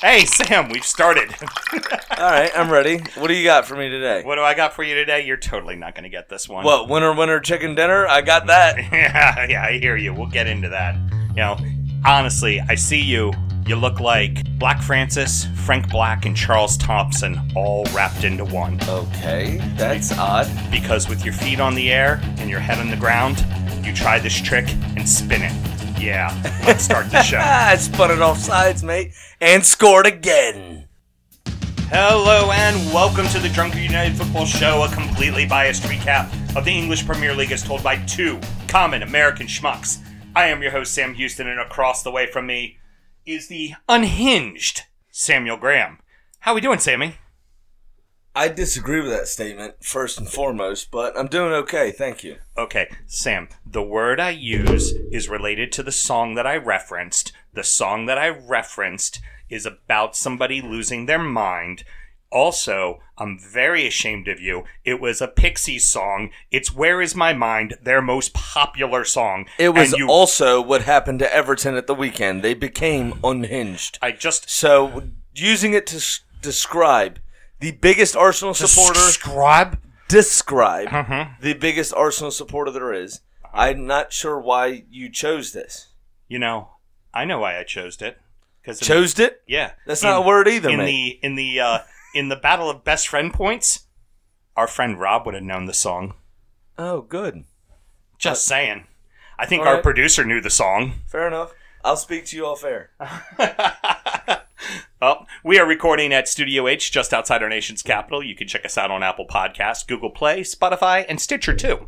Hey, Sam, we've started. All right, I'm ready. What do you got for me today? what do I got for you today? You're totally not going to get this one. What winner winner chicken dinner? I got that. yeah, yeah, I hear you. We'll get into that. You know, honestly, I see you. You look like Black Francis, Frank Black, and Charles Thompson all wrapped into one. Okay, that's odd. Because with your feet on the air and your head on the ground, you try this trick and spin it. Yeah, let's start the show. I spun it off sides, mate, and scored again. Hello and welcome to the Drunkard United Football Show, a completely biased recap of the English Premier League as told by two common American schmucks. I am your host, Sam Huston, and across the way from me is the unhinged Samuel Graham. How are we doing, Sammy? I disagree with that statement first and foremost, but I'm doing okay, thank you. Okay, Sam, the word I use is related to the song that I referenced. The song that I referenced is about somebody losing their mind. Also, I'm very ashamed of you. It was a Pixies song. It's Where Is My Mind, their most popular song. It was you, also what happened to Everton at the weekend. They became unhinged. I just So, using it to s- describe the biggest Arsenal supporter, Subscribe. describe Uh-huh. the biggest Arsenal supporter there is. I'm not sure why you chose this. You know, I know why I chose it. Because Chose it? Yeah, That's not a word either, in mate. the in the uh, in the battle of best friend points. Our friend Rob would have known the song. Oh, good. Just saying. I think our right. producer knew the song. Fair enough. I'll speak to you off air. well, we are recording at Studio H just outside our nation's capital. You can check us out on Apple Podcasts, Google Play, Spotify, and Stitcher too.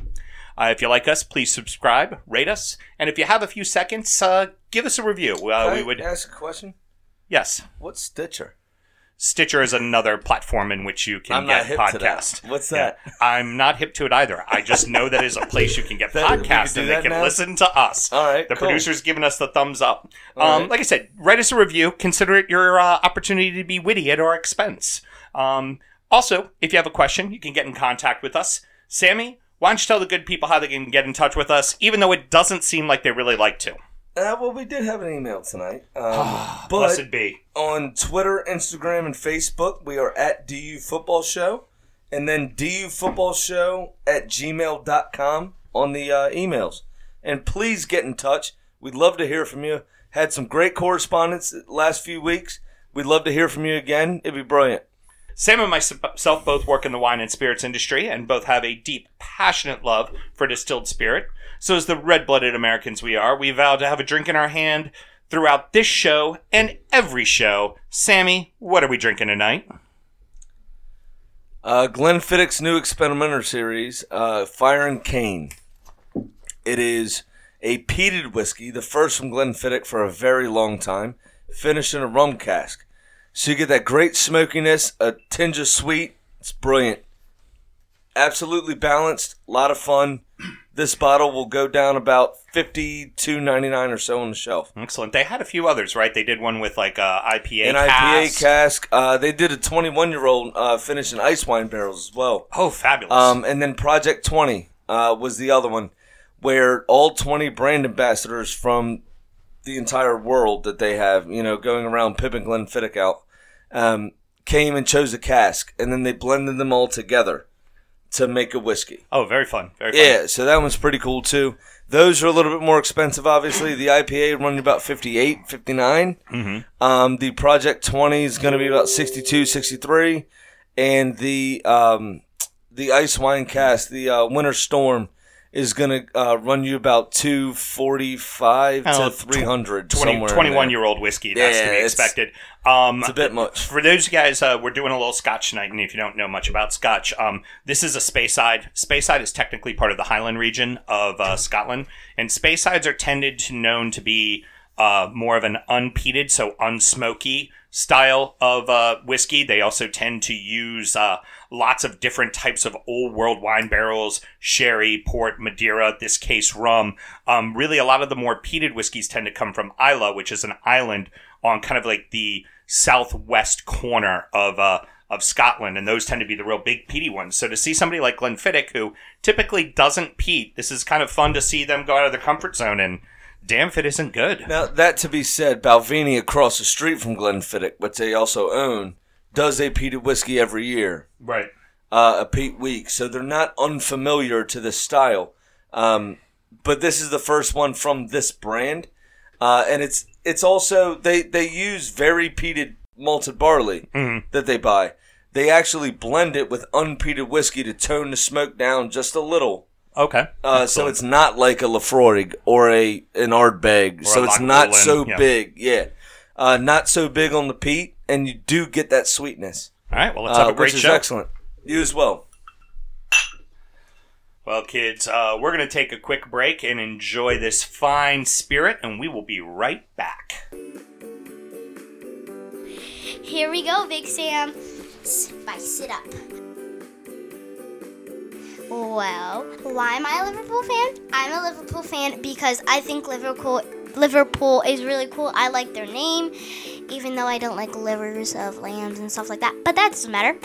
Uh, if you like us, please subscribe, rate us, and if you have a few seconds, uh, give us a review. Uh, Can we I would ask a question. yes. What's Stitcher? Stitcher is another platform in which you can I'm get hip to that. What's Yeah. that? I'm not hip to it either. I just know that is a place you can get That- we can and they can now? listen to us. All right, The cool. producer's giving us the thumbs up. Um, right. Like I said, write us a review. Consider it your uh, opportunity to be witty at our expense. Um, also, if you have a question, you can get in contact with us. Sammy, why don't you tell the good people how they can get in touch with us, even though it doesn't seem like they really like to? Uh, well, we did have an email tonight. Um, but Blessed be. on Twitter, Instagram, and Facebook, we are at DU Football Show. And then DU Football Show at gmail.com on the uh, emails. And please get in touch. We'd love to hear from you. Had some great correspondence the last few weeks. We'd love to hear from you again. It'd be brilliant. Sam and myself both work in the wine and spirits industry and both have a deep, passionate love for distilled spirit. So, as the red blooded Americans we are, we vow to have a drink in our hand throughout this show and every show. Sammy, what are we drinking tonight? Uh, Glenfiddich's new experimental series, uh, Fire and Cane. It is a peated whiskey, the first from Glenfiddich for a very long time, finished in a rum cask. So you get that great smokiness, a tinge of sweet. It's brilliant. Absolutely balanced, a lot of fun. This bottle will go down about fifty two ninety nine or so on the shelf. Excellent. They had a few others, right? They did one with like a IPA An cask. IPA cask. Uh, they did a twenty one year old uh, finished in ice wine barrels as well. Oh, fabulous. Um, and then Project 20 uh, was the other one, where all 20 brand ambassadors from the entire world that they have, you know, going around pimping Glenfiddich out, um, came and chose a cask, and then they blended them all together to make a whiskey. oh, very fun. Very fun. Yeah, so that one's pretty cool too. Those are a little bit more expensive, obviously. The IPA running about 58, 59. Mm-hmm. Um, the Project 20 is going to be about 62, 63. And the um, the Ice Wine Cast, the uh, Winter Storm, is going to uh, run you about 245 Oh, to 300. 20, somewhere in 21 there. year old whiskey. That's Yeah, to be it's- expected. Um, It's a bit much. For those guys, uh, we're doing a little Scotch tonight, and if you don't know much about Scotch, um, this is a Speyside. Speyside is technically part of the Highland region of uh, Scotland, and Speysides are tended to known to be uh, more of an unpeated, so unsmoky style of uh, whiskey. They also tend to use uh, lots of different types of old world wine barrels, sherry, port, Madeira, this case rum. Um, really, a lot of the more peated whiskeys tend to come from Islay, which is an island on kind of like the southwest corner of uh, of Scotland, and those tend to be the real big peaty ones. So to see somebody like Glenfiddich, who typically doesn't peat, this is kind of fun to see them go out of their comfort zone and it isn't good. Now, that to be said, Balvenie across the street from Glenfiddich, which they also own, does a peated whiskey every year, Right. uh, a peat week. So they're not unfamiliar to this style. Um, but this is the first one from this brand. Uh, and it's it's also they, they use very peated malted barley that they buy. They actually blend it with unpeated whiskey to tone the smoke down just a little. Okay. Uh, so it's not like a Laphroaig or a an Ardbeg. Or So it's not Lomond, so yeah. big. Yeah, uh, not so big on the peat, and you do get that sweetness, All right. Well, let's uh, have a great which is show. excellent. You as well. Well, kids, uh, we're going to take a quick break and enjoy this fine spirit, and we will be right back. Here we go, Big Sam. Spice it up. Well, why am I a Liverpool fan? I'm a Liverpool fan because I think Liverpool Liverpool is really cool. I like their name, even though I don't like livers of lambs and stuff like that. But that doesn't matter.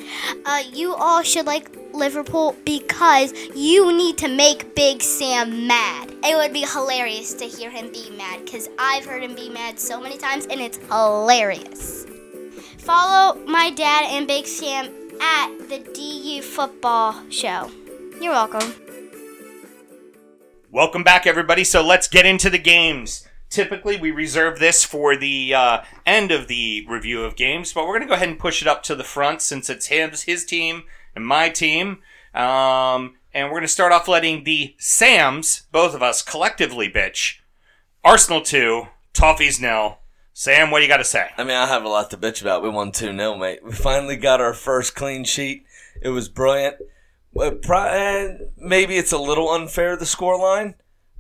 Uh, you all should like Liverpool because you need to make Big Sam mad. It would be hilarious to hear him be mad because I've heard him be mad so many times and it's hilarious. Follow my dad and Big Sam at the DU Football Show. You're welcome. Welcome back, everybody. So let's get into the games. Typically, we reserve this for the uh, end of the review of games, but we're going to go ahead and push it up to the front since it's his, his team and my team. Um, and we're going to start off letting the Sams, both of us, collectively bitch. Arsenal 2, Toffees nil. Sam, what do you got to say? I mean, I have a lot to bitch about. We won 2 0, mate. We finally got our first clean sheet. It was brilliant. Uh, eh, Maybe it's a little unfair, the score line,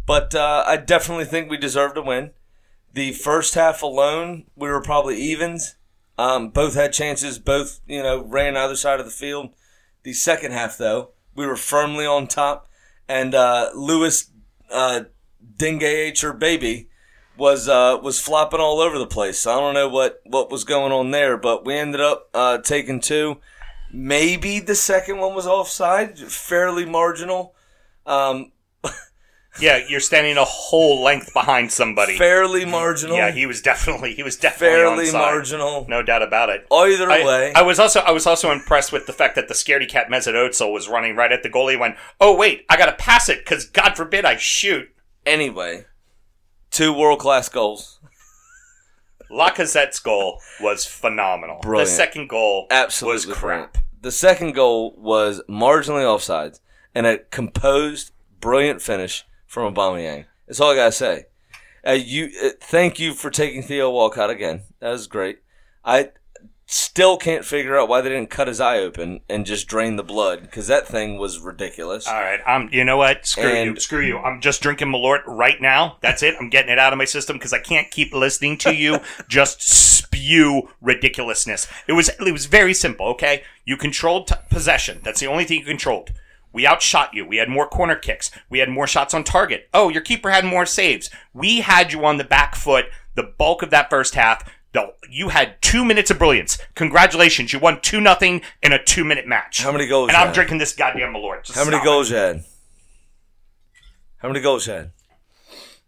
but uh, I definitely think we deserve to win. The first half alone, we were probably evens. Um, both had chances, both, you know, ran either side of the field. The second half, though, we were firmly on top, and uh, Lewis uh, Dingue H or baby was uh, was flopping all over the place. So I don't know what, what was going on there, but we ended up uh, taking two. Maybe the second one was offside, fairly marginal. Um, Yeah, you're standing a whole length behind somebody. fairly marginal. Yeah, he was definitely he was definitely fairly onside. marginal. No doubt about it. Either I, way, I was also I was also impressed with the fact that the scaredy cat Mesut Ozil was running right at the goalie. Went, oh wait, I gotta pass it because God forbid I shoot. anyway, two world class goals. Lacazette's goal was phenomenal. Brilliant. The second goal Absolutely was crap. brilliant. The second goal was marginally offsides and a composed, brilliant finish from Aubameyang. That's all I gotta say. Uh, you, uh, thank you for taking Theo Walcott again. That was great. I still can't figure out why they didn't cut his eye open and just drain the blood because that thing was ridiculous. All right, I'm. You know what? Screw you. Screw you. I'm just drinking Malort right now. That's it. I'm getting it out of my system because I can't keep listening to you just spew ridiculousness. It was. It was very simple. Okay, you controlled t- possession. That's the only thing you controlled. We outshot you. We had more corner kicks. We had more shots on target. Oh, your keeper had more saves. We had you on the back foot the bulk of that first half. The, you had two minutes of brilliance. Congratulations, you won two nothing in a two minute match. How many goals And I'm had? drinking this goddamn Malort. Just How many goals you had? How many goals you had?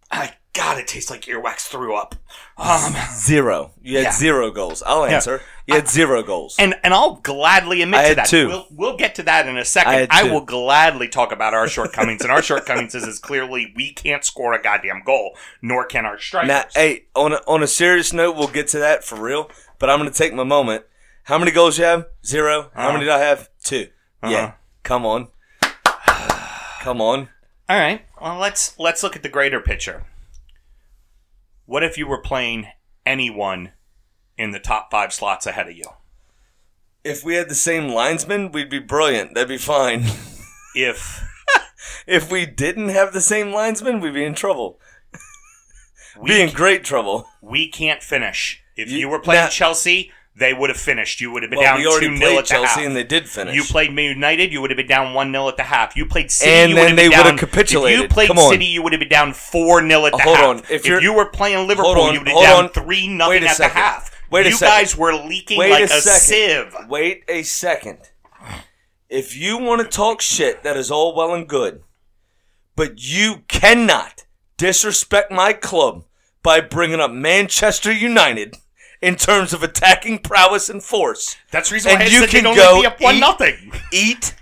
I God, it tastes like earwax threw up. Um, Zero. You had Yeah. zero goals. I'll answer. You had zero goals. and and I'll gladly admit I to that. two. We'll, we'll get to that in a second. I I, will gladly talk about our shortcomings, and our shortcomings is, is clearly we can't score a goddamn goal, nor can our strikers. Now, hey, on a, on a serious note, we'll get to that for real. But I'm going to take my moment. How many goals you have? 0 How Uh-huh. many did I have? 2 Uh-huh. Yeah. Come on. Come on. All right, well let's let's look at the greater picture. What if you were playing anyone in the top five slots ahead of you? If we had the same linesman, we'd be brilliant. That'd be fine. If if we didn't have the same linesman, we'd be in trouble. we Be in great trouble. we can't finish. If You- you, were playing now- Chelsea, they would have finished. You would have been Well, down we two 0 at the Chelsea half. and they did finish. You played Man United, you would have been down 1 0 at the half. You played City, And you then would have they been would down. have capitulated. If you played. City, you would have been down 4 0 at the Hold half. on. If If, you're- were playing Liverpool, on, you would have been down on. 3 nothing a at the half. Wait a you second. guys were leaking Wait like a a, sieve. Wait a second. If you want to talk shit, that is all well and good. But you cannot, disrespect my club by bringing up Manchester United in terms of attacking prowess and force. That's the reason why And I you said can they'd go only be up one eat- nothing. Eat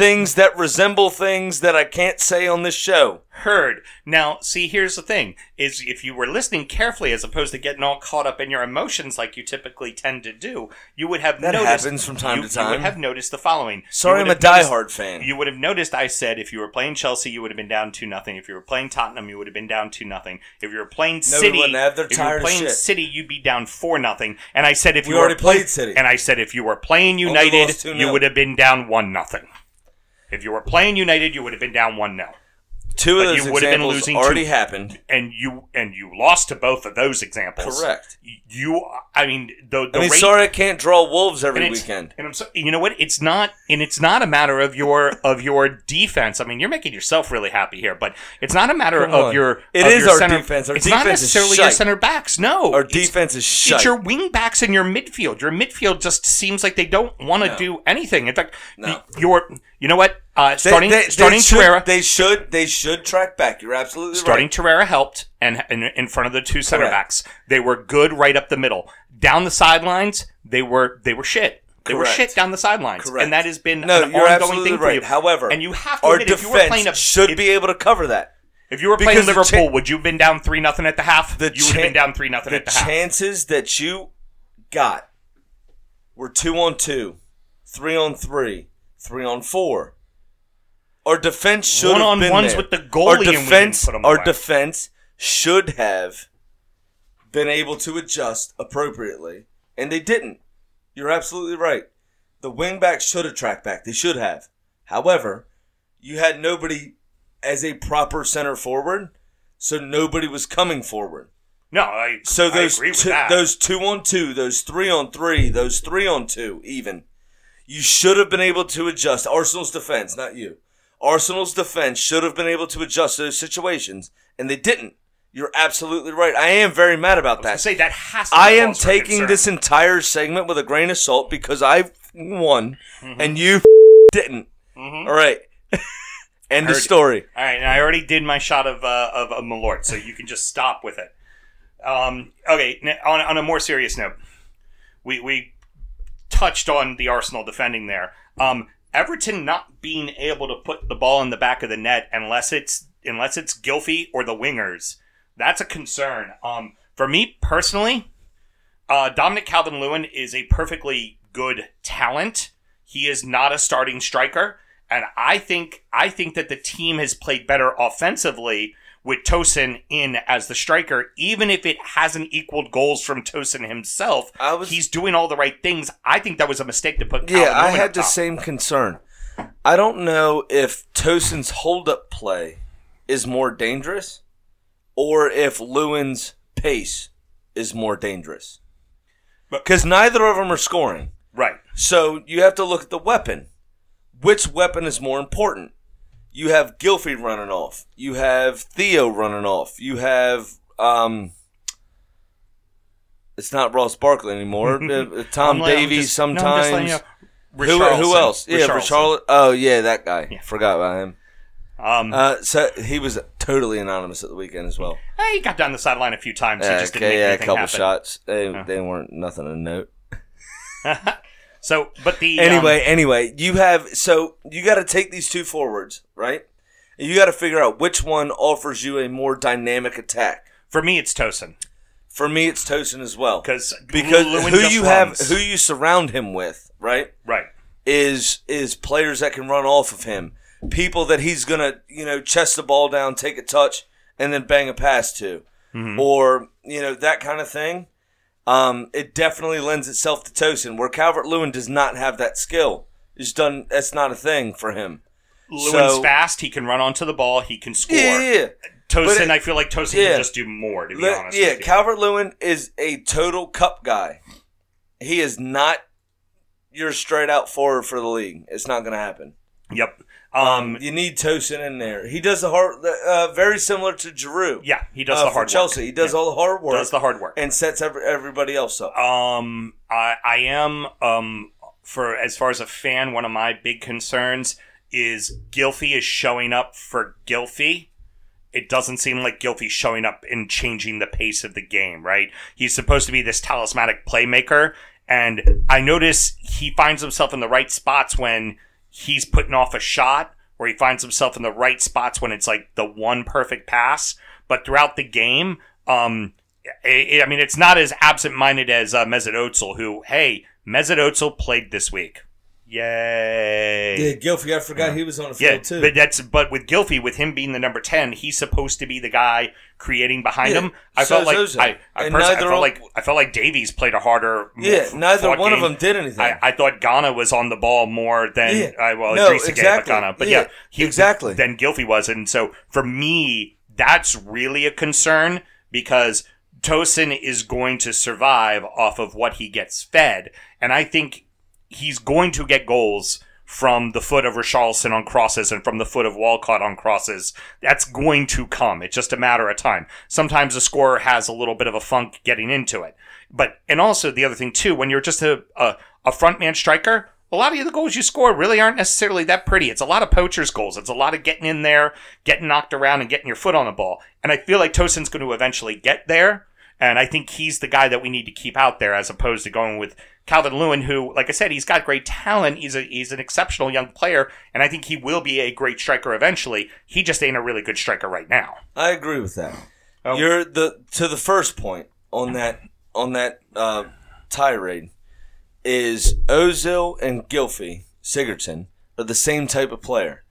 things that resemble things that I can't say on this show. Heard. Now, see, here's the thing: is if you were listening carefully, as opposed to getting all caught up in your emotions like you typically tend to do, you would have That noticed. happens from time you, to time. You would have noticed the following. Sorry, I'm a noticed- diehard fan. You would have noticed I said if you were playing Chelsea, you would have been down two nothing. If you were playing Tottenham, you would have been down two nothing. If you were playing we City, wouldn't have. They're if you were playing. City, you'd be down four nothing. And I said if We you were already played City. and I said if you were playing United, you would have been down one nothing. If you were playing United, you would have been down one 0 Two But of you those would have been examples losing already two- happened. and you and you lost to both of those examples. Correct. You, I mean, the the I mean, rate, sorry I can't draw wolves every and weekend. And I'm sorry, you know what? It's not, and it's not a matter of your of your defense. I mean, you're making yourself really happy here, but it's not a matter Come of on. your. It of is your our center, defense. Our it's not defense is necessarily your center backs. No, Our defense is shit. It's your wing backs and your midfield. Your midfield just seems like they don't want to No. do anything. In fact, No. your you know what? Uh, starting they, they starting should, Torreira, They should. They should track back. You're absolutely right. starting right. Torreira helped, and in, in front of the two center Correct. backs, they were good right up the middle. Down the sidelines, they were they were shit. They were shit down the sidelines, Correct. and that has been No, an ongoing thing for you. However, and you have to our admit, if you were playing a should if, be able to cover that. if you were playing because the Liverpool, cha- would you have been down three nothing at the half? The you would have been down three nothing The at the half. chances that you got were two on two, three on three, three on four. Our defense should have been One-on-ones there. with the goalie Our and we didn't defense, put 'em our away. defense should have been able to adjust appropriately, and they didn't. You're absolutely right. The wingbacks should have tracked back. They should have. However, you had nobody as a proper center forward, so nobody was coming forward. no, I So I those agree with two, that. those two on two, those three on three, those three on two, even you should have been able to adjust. Arsenal's defense, not you. Arsenal's defense should have been able to adjust those situations, and they didn't. You're absolutely right. I am very mad about that. say that has. To I am taking this entire segment with a grain of salt because I won Mm-hmm. and you didn't. All right. End of story. All right, and I already did my shot of uh, of, of Malort, so you can just stop with it. Um, okay, on, on a more serious note, we we touched on the Arsenal defending there. Um, Everton not being able to put the ball in the back of the net unless it's unless it's Gylfi or the wingers, that's a concern. Um, for me personally, uh, Dominic Calvert Lewin is a perfectly good talent. He is not a starting striker, and I think I think that the team has played better offensively with Tosun in as the striker, even if it hasn't equaled goals from Tosun himself. I was- he's doing all the right things. I think that was a mistake to put. Yeah, I had the top. same concern. I don't know if Tosun's hold up play is more dangerous or if Lewin's pace is more dangerous. Because neither of them are scoring. Right. So you have to look at the weapon. Which weapon is more important? You have Gylfi running off. You have Theo running off. You have um it's not Ross Barkley anymore. Uh, Tom I'm letting- I'm Davies just- no, sometimes. letting you know. Who, who Richarlison. else? Yeah, Richarlison. Oh, yeah, that guy. Yeah. Forgot about him. Um, Uh, so he was totally anonymous at the weekend as well. eh, he got down the sideline a few times. he Uh, just didn't make yeah, a couple happen. shots. They, they weren't nothing to note. So, but the um, Anyway, anyway, you have so you got to take these two forwards, right? And you got to figure out which one offers you a more dynamic attack. for me, it's Tosun For me, it's Tosun as well, because because Lewin who you runs. have, who you surround him with, right? right. is is players that can run off of him, people that he's gonna you know chest the ball down, take a touch, and then bang a pass to, or you know that kind of thing. Um, it definitely lends itself to Tosun, where Calvert Lewin does not have that skill. It's done. That's not a thing for him. Lewin's So- fast. He can run onto the ball. He can score. Yeah, yeah. Tosun, it- I feel like Tosun yeah. can just do more. To be Le- honest, yeah. Calvert Lewin is a total cup guy. He is not your straight out forward for the league. It's not going to happen. Yep. Um. You need Tosun in there. He does the hard, uh, very similar to Giroud. Yeah, he does uh, the for hard Chelsea. work. He does Yeah. all the hard work. Does the hard work. and sets every, everybody else up. Um, I, I am um for as far as a fan, one of my big concerns is Gylfi is showing up for Gylfi, it doesn't seem like Gylfi's showing up and changing the pace of the game, right? He's supposed to be this talismanic playmaker, and I notice he finds himself in the right spots when he's putting off a shot, or he finds himself in the right spots when it's like the one perfect pass. But throughout the game, um, I mean, it's not as absent-minded as uh, Mesut Ozil, who, hey, Mesut Ozil played this week. Yay! Yeah, Gylfi, I forgot he was on the Yeah, field too. but that's but with Gylfi, with him being the number ten, he's supposed to be the guy creating behind Yeah, him. I so felt like Ozil. I, I, personally, I felt like I felt like Davies played a harder. yeah, f- neither one of them did anything. I, I thought Gana was on the ball more than Yeah. uh, well, No, Idrissa exactly. but Gana. But Yeah, yeah, he, exactly. Then Gylfi was, and so for me, that's really a concern because Tosun is going to survive off of what he gets fed, and I think he's going to get goals from the foot of Richarlison on crosses and from the foot of Walcott on crosses. That's going to come. It's just a matter of time. Sometimes a scorer has a little bit of a funk getting into it. But, and also the other thing too, when you're just a, a, a frontman striker, a lot of the goals you score really aren't necessarily that pretty. It's a lot of poachers' goals. It's a lot of getting in there, getting knocked around, and getting your foot on the ball. And I feel like Tosun's going to eventually get there. And I think he's the guy that we need to keep out there as opposed to going with Calvert Lewin, who, like I said, he's got great talent. He's a he's an exceptional young player, and I think he will be a great striker eventually. He just ain't a really good striker right now. I agree with that. Oh. You're the to the first point on that on that uh, tirade is Ozil and Gylfi Sigurdsson are the same type of player.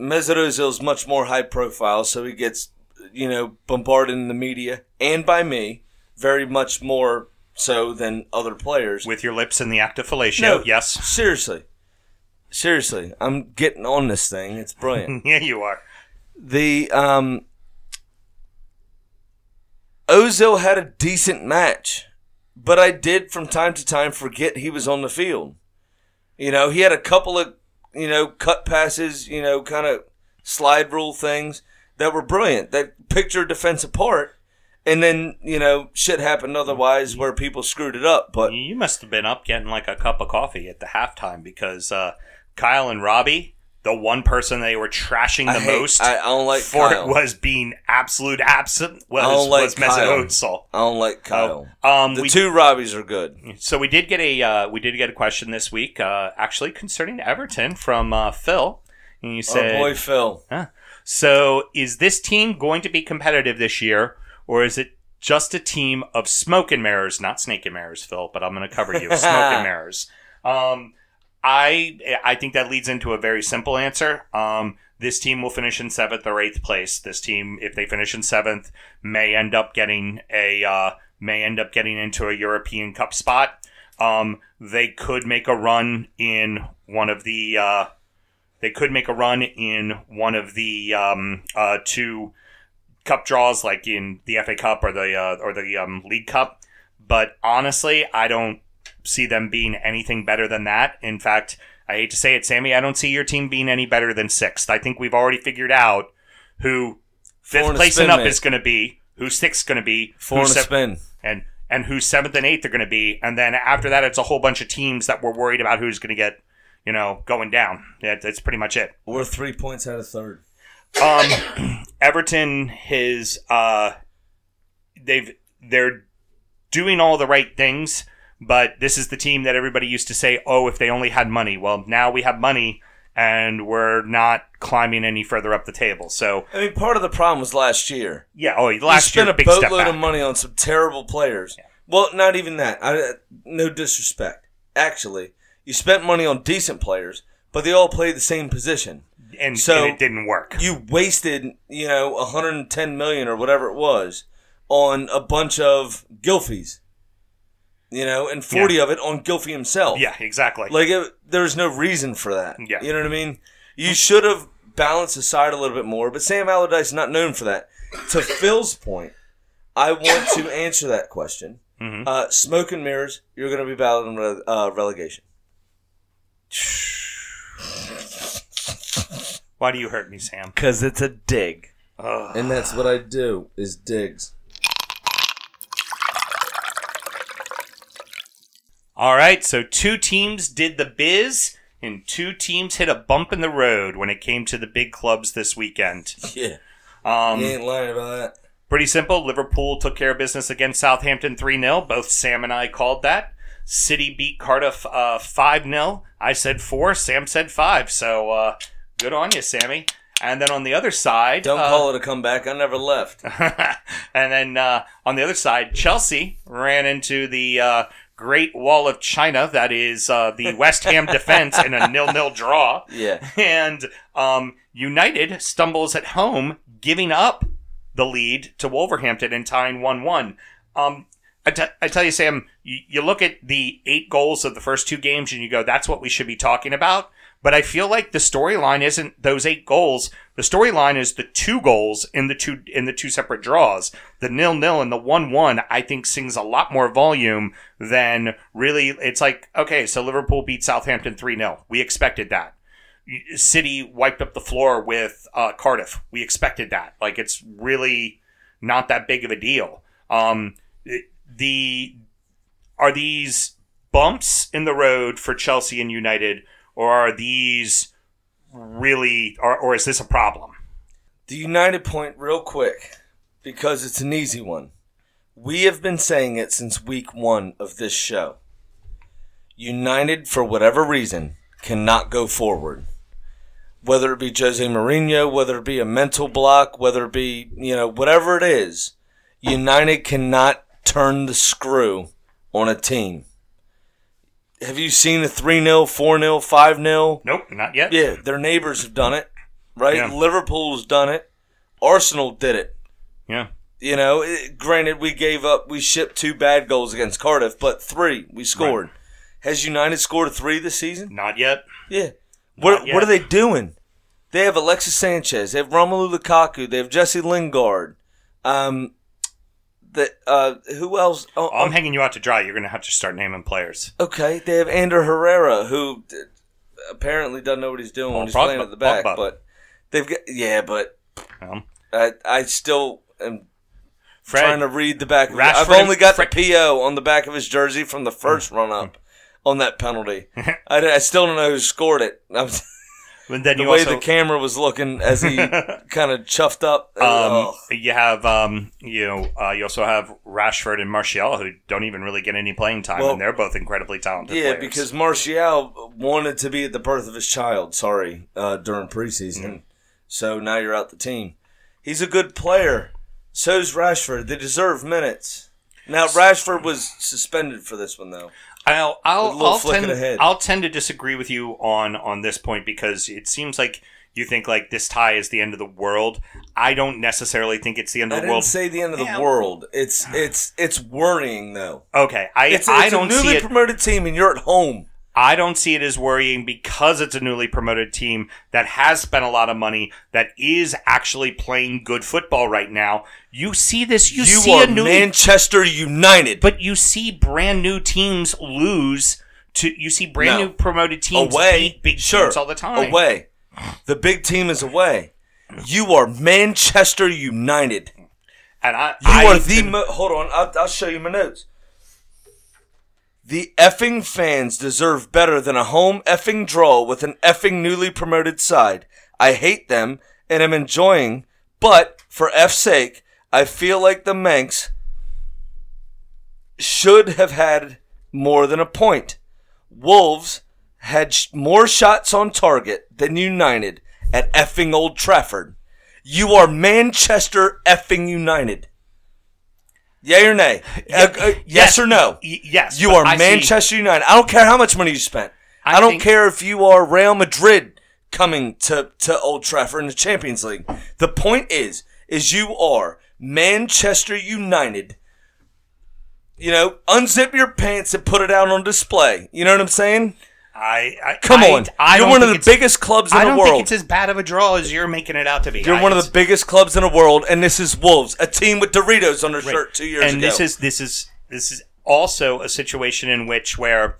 Mesut Ozil is much more high profile, so he gets you know bombarded in the media and by me very much more so than other players. With your lips in the act of fellatio, No. yes. Seriously, seriously, I'm getting on this thing. It's brilliant. Yeah, you are. the um Ozil had a decent match, but I did from time to time forget he was on the field. You know, he had a couple of you know cut passes, you know, kind of slide rule things that were brilliant that picked your defense apart. And then you know shit happened otherwise where people screwed it up. But You must have been up getting like a cup of coffee at the halftime because uh, Kyle and Robbie, the one person they were trashing the I hate- most I, I don't like for Kyle. it was being absolute absent was, I don't like was Kyle. I don't like Kyle. Um, the we, two Robbies are good. so we did get a uh, we did get a question this week, uh, actually concerning Everton from uh, Phil. And you said, oh boy, Phil. So, is this team going to be competitive this year, or is it just a team of smoke and mirrors? Not snake and mirrors, Phil, but I'm going to cover you. smoke and mirrors. Um, I I think that leads into a very simple answer. Um, this team will finish in seventh or eighth place. This team, if they finish in seventh, may end up getting a uh, may end up getting into a European Cup spot. Um, they could make a run in one of the. Uh, they could make a run in one of the um, uh, two cup draws, like in the FA Cup or the uh, or the um, League Cup. But honestly, I don't see them being anything better than that. In fact, I hate to say it, Sammy, I don't see your team being any better than sixth. I think we've already figured out who fifth place and up mate. is going to be, who sixth's going to be, Four and sev- spin. and and who seventh and eighth are going to be, and then after that, it's a whole bunch of teams that we're worried about who's going to get, you know, going down. Yeah, that's pretty much it. We're three points out of third. Um, Everton has uh, they've they're doing all the right things, but this is the team that everybody used to say, "Oh, if they only had money." Well, now we have money, and we're not climbing any further up the table. So I mean, part of the problem was last year. yeah, oh, You last spent year a big step boatload of money on some terrible players. Well, not even that. I, no disrespect. Actually, you spent money on decent players, but they all played the same position. and, So- and it didn't work. You wasted, you know, 110 million or whatever it was on a bunch of Gylfis. You know, and 40 of it on Gylfi himself. Yeah, exactly. Like it, there's no reason for that. Yeah. You know what I mean? You should have balanced the side a little bit more, but Sam Allardyce is not known for that. To Phil's point, I want to answer that question. Mhm. Uh, smoke and mirrors, you're going to be battling re- uh, relegation. Why do you hurt me, Sam? Because it's a dig. Ugh. And that's what I do, is digs. All right, so two teams did the biz, and two teams hit a bump in the road when it came to the big clubs this weekend. Yeah. Um, You ain't lying about that. Pretty simple. Liverpool took care of business against Southampton 3 0. Both Sam and I called that. City beat Cardiff uh, 5 0. I said 4. Sam said 5. So uh, good on you, Sammy. And then on the other side. Don't uh, call it a comeback. I never left. and then uh, on the other side, Chelsea ran into the uh, Great Wall of China. That is uh, the West Ham defense in a nil-nil draw. Yeah. And um, United stumbles at home, giving up the lead to Wolverhampton and tying 1-1. Um, I, t- I tell you, Sam, you, you look at the eight goals of the first two games and you go, that's what we should be talking about. But I feel like the storyline isn't those eight goals. The storyline is the two goals in the two in the two separate draws. The nil nil and the one one. I think sings a lot more volume than really. It's like okay, so Liverpool beat Southampton three 0 We expected that. City wiped up the floor with uh, Cardiff. We expected that. Like it's really not that big of a deal. Um, the are these bumps in the road for Chelsea and United, or are these really, or, or is this a problem? The United point, real quick, because it's an easy one. We have been saying it since week one of this show. United, for whatever reason, cannot go forward. Whether it be Jose Mourinho, whether it be a mental block, whether it be, you know, whatever it is, United cannot turn the screw on a team. Have you seen a 3 0, 4 0, 5 0? Nope, not yet. Yeah, their neighbors have done it, right? Yeah. Liverpool's done it. Arsenal did it. Yeah. You know, it, granted, we gave up, we shipped two bad goals against Cardiff, but three we scored. Has United scored three this season? Not yet. Yeah. What, yet. what are they doing? They have Alexis Sanchez. They have Romelu Lukaku. They have Jesse Lingard. Um, the, uh, who else? Oh, I'm hanging you out to dry. You're going to have to start naming players. Okay, they have Ander Herrera, who d- apparently doesn't know what he's doing Well, when he's Pogba- playing at the back. Pogba. But they've got yeah, but Um, I, I still am Fred, trying to read the back. Of Rashford I've only and got Fred- the PO on the back of his jersey from the first run up on that penalty. I, I still don't know who scored it. I'm, then the you way also the camera was looking as he kind of chuffed up. um, oh. you have um, you know uh, you also have Rashford and Martial who don't even really get any playing time, Well, and they're both incredibly talented. Yeah, players. because Martial wanted to be at the birth of his child. Sorry, uh, during preseason, so now you're out the team. He's a good player. So's Rashford. They deserve minutes. Now Rashford was suspended for this one though. I'll I'll, I'll tend. I'll tend to disagree with you on on this point because it seems like you think like this tie is the end of the world. I don't necessarily think it's the end I of the didn't world. say the end of the Yeah. world. It's it's it's worrying though. okay, I It's, I don't a newly see it. promoted team and you're at home. I don't see it as worrying because it's a newly promoted team that has spent a lot of money that is actually playing good football right now. You see this. You, You, see are a newly Manchester United. But you see brand new teams lose to you see brand No. new promoted teams away, beat big sure, teams all the time. Away, the big team is away. You are Manchester United. And I You I are the. Mo- hold on, I'll, I'll show you my notes. The effing fans deserve better than a home effing draw with an effing newly promoted side. I hate them and am enjoying, but for F's sake, I feel like the Mancs should have had more than a point. Wolves had sh- more shots on target than United at effing Old Trafford. You are Manchester effing United. Yay or nay? Uh, uh, yes, or no? Y- yes, You are I see- Manchester United. I don't care how much money you spent. I, I don't think- care if you are Real Madrid coming to, to Old Trafford in the Champions League. The point is, is you are Manchester United. You know, unzip your pants and put it out on display. You know what I'm saying? I, I Come I- on, I you're one of the biggest clubs in I the don't world. think it's as bad of a draw as you're making it out to be. You're I- one of the biggest clubs in the world, and this is Wolves, a team with Doritos on their Right. shirt two years and ago. And this is this is this is also a situation in which where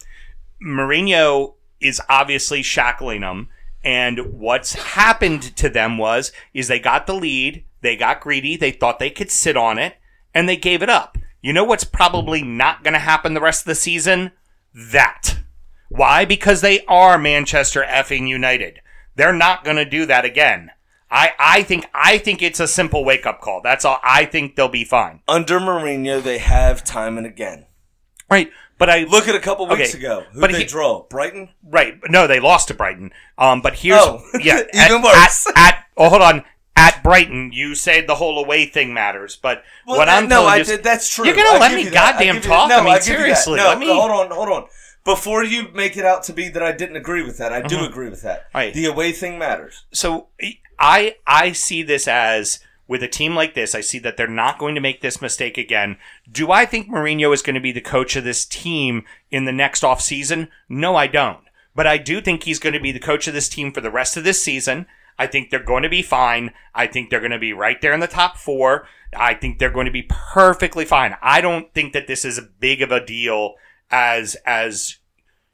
Mourinho is obviously shackling them, and what's happened to them was is they got the lead, they got greedy, they thought they could sit on it, and they gave it up. You know what's probably not going to happen the rest of the season? That. Why? Because they are Manchester effing United. They're not going to do that again. I, I think I think it's a simple wake up call. That's all. I think they'll be fine. Under Mourinho, they have time and again. Right. But I Look at a couple weeks Okay, ago. Who but they he- draw? Brighton. right. No, they lost to Brighton. Um, but here's Oh, yeah, even at, worse. At, at oh, hold on. At Brighton, you said the whole away thing matters, but Well, what that- I'm no, I is- did. That's true. You're gonna I let me that. Goddamn you- talk? No, I mean, seriously, No, let me- hold on, hold on. Before you make it out to be that I didn't agree with that, I do agree with that. Mm-hmm. Right. The away thing matters. so I I see this as with a team like this, I see that they're not going to make this mistake again. Do I think Mourinho is going to be the coach of this team in the next offseason? No, I don't. But I do think he's going to be the coach of this team for the rest of this season. I think they're going to be fine. I think they're going to be right there in the top four. I think they're going to be perfectly fine. I don't think that this is a big of a deal as as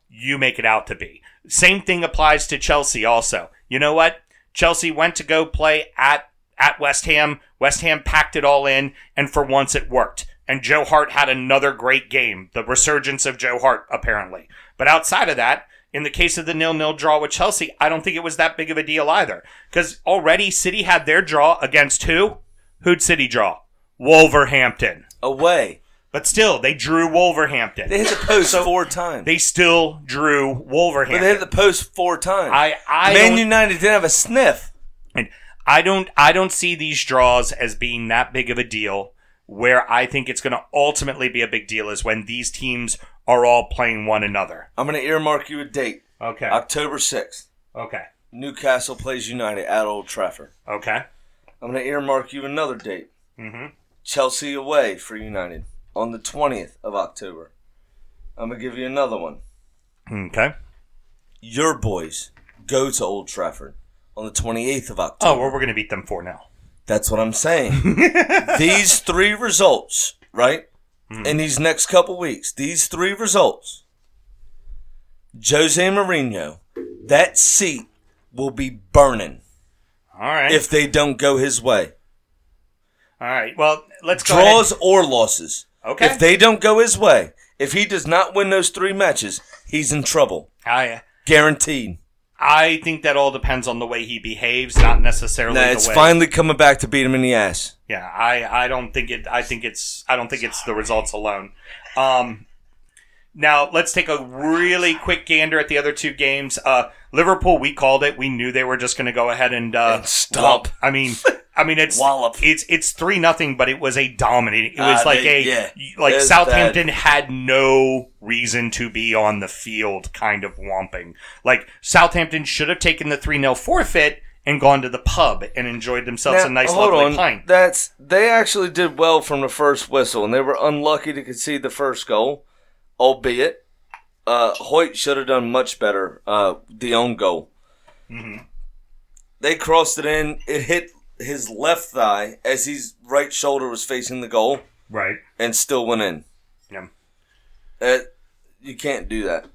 you make it out to be. Same thing applies to Chelsea also. You know what? Chelsea went to go play at at West Ham. West Ham packed it all in, and for once it worked. And Joe Hart had another great game. The resurgence of Joe Hart, apparently. But outside of that, in the case of the nil-nil draw with Chelsea, I don't think it was that big of a deal either. Because already City had their draw against who? Who'd City draw? Wolverhampton. Away. But still, they drew Wolverhampton. They hit the post four times. They still drew but Wolverhampton. they hit the post four times. I I Man United didn't have a sniff. and I don't I don't see these draws as being that big of a deal. Where I think it's going to ultimately be a big deal is when these teams are all playing one another. I'm going to earmark you a date. Okay. October 6th. Okay. Newcastle plays United at Old Trafford. Okay. I'm going to earmark you another date. Mm-hmm. Chelsea away for United on the 20th of October. I'm going to give you another one. Okay. Your boys go to Old Trafford on the 28th of oh, October. Oh, well, we're going to beat them four now. That's what I'm saying. these three results, right? Hmm. In these next couple weeks, these three results, Jose Mourinho, that seat will be burning All right. if they don't go his way. all right. Well, let's. Draws or losses. Okay. If they don't go his way, if he does not win those three matches, he's in trouble. I Guaranteed. I think that all depends on the way he behaves, not necessarily Nah, it's way. finally coming back to beat him in the ass. Yeah, I, I don't think it. I think it's. I don't think it's the results alone. Um, now let's take a really quick gander at the other two games. Uh, Liverpool, we called it. We knew they were just going to go ahead and, uh, And stomp. wallop. I mean, I mean it's Wallop. It's it's three nothing, but it was a dominating. It was Ah, like they- a yeah. like Southampton had no reason to be on the field, kind of womping. Like Southampton should have taken the three 0 forfeit and gone to the pub and enjoyed themselves a nice hold lovely on. pint. That's they actually did well from the first whistle, and they were unlucky to concede the first goal, albeit uh, Hoyt should have done much better. Uh, the own goal. Mm-hmm. They crossed it in. It hit his left thigh as his right shoulder was facing the goal, Right. and still went in. Yeah. Uh, you can't do that.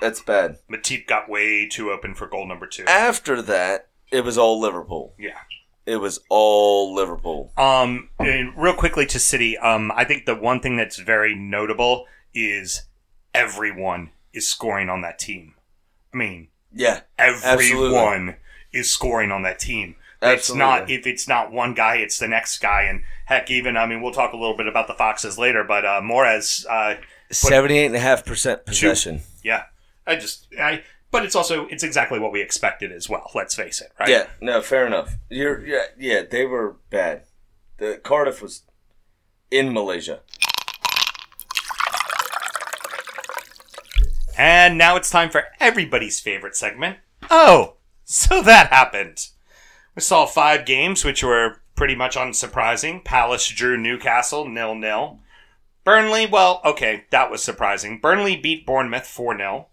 That's bad. Matip got way too open for goal number two. After that, it was all Liverpool. Yeah. It was all Liverpool. Um, and real quickly to City. Um, I think the one thing that's very notable is everyone is scoring on that team. I mean, Yeah. everyone is scoring on that team. It's not if it's not one guy, it's the next guy, and heck, even I mean, we'll talk a little bit about the Foxes later, but uh, Mahrez, uh, Seventy-eight and a half percent possession. yeah, I just I. But it's also it's exactly what we expected as well. Let's face it, right? Yeah, no, fair enough. You're yeah, yeah, they were bad. The Cardiff was in Malaysia. And now it's time for everybody's favorite segment. Oh, so that happened. We saw five games, which were pretty much unsurprising. Palace drew Newcastle nil nil. Burnley, well, okay, that was surprising. Burnley beat Bournemouth 4 0.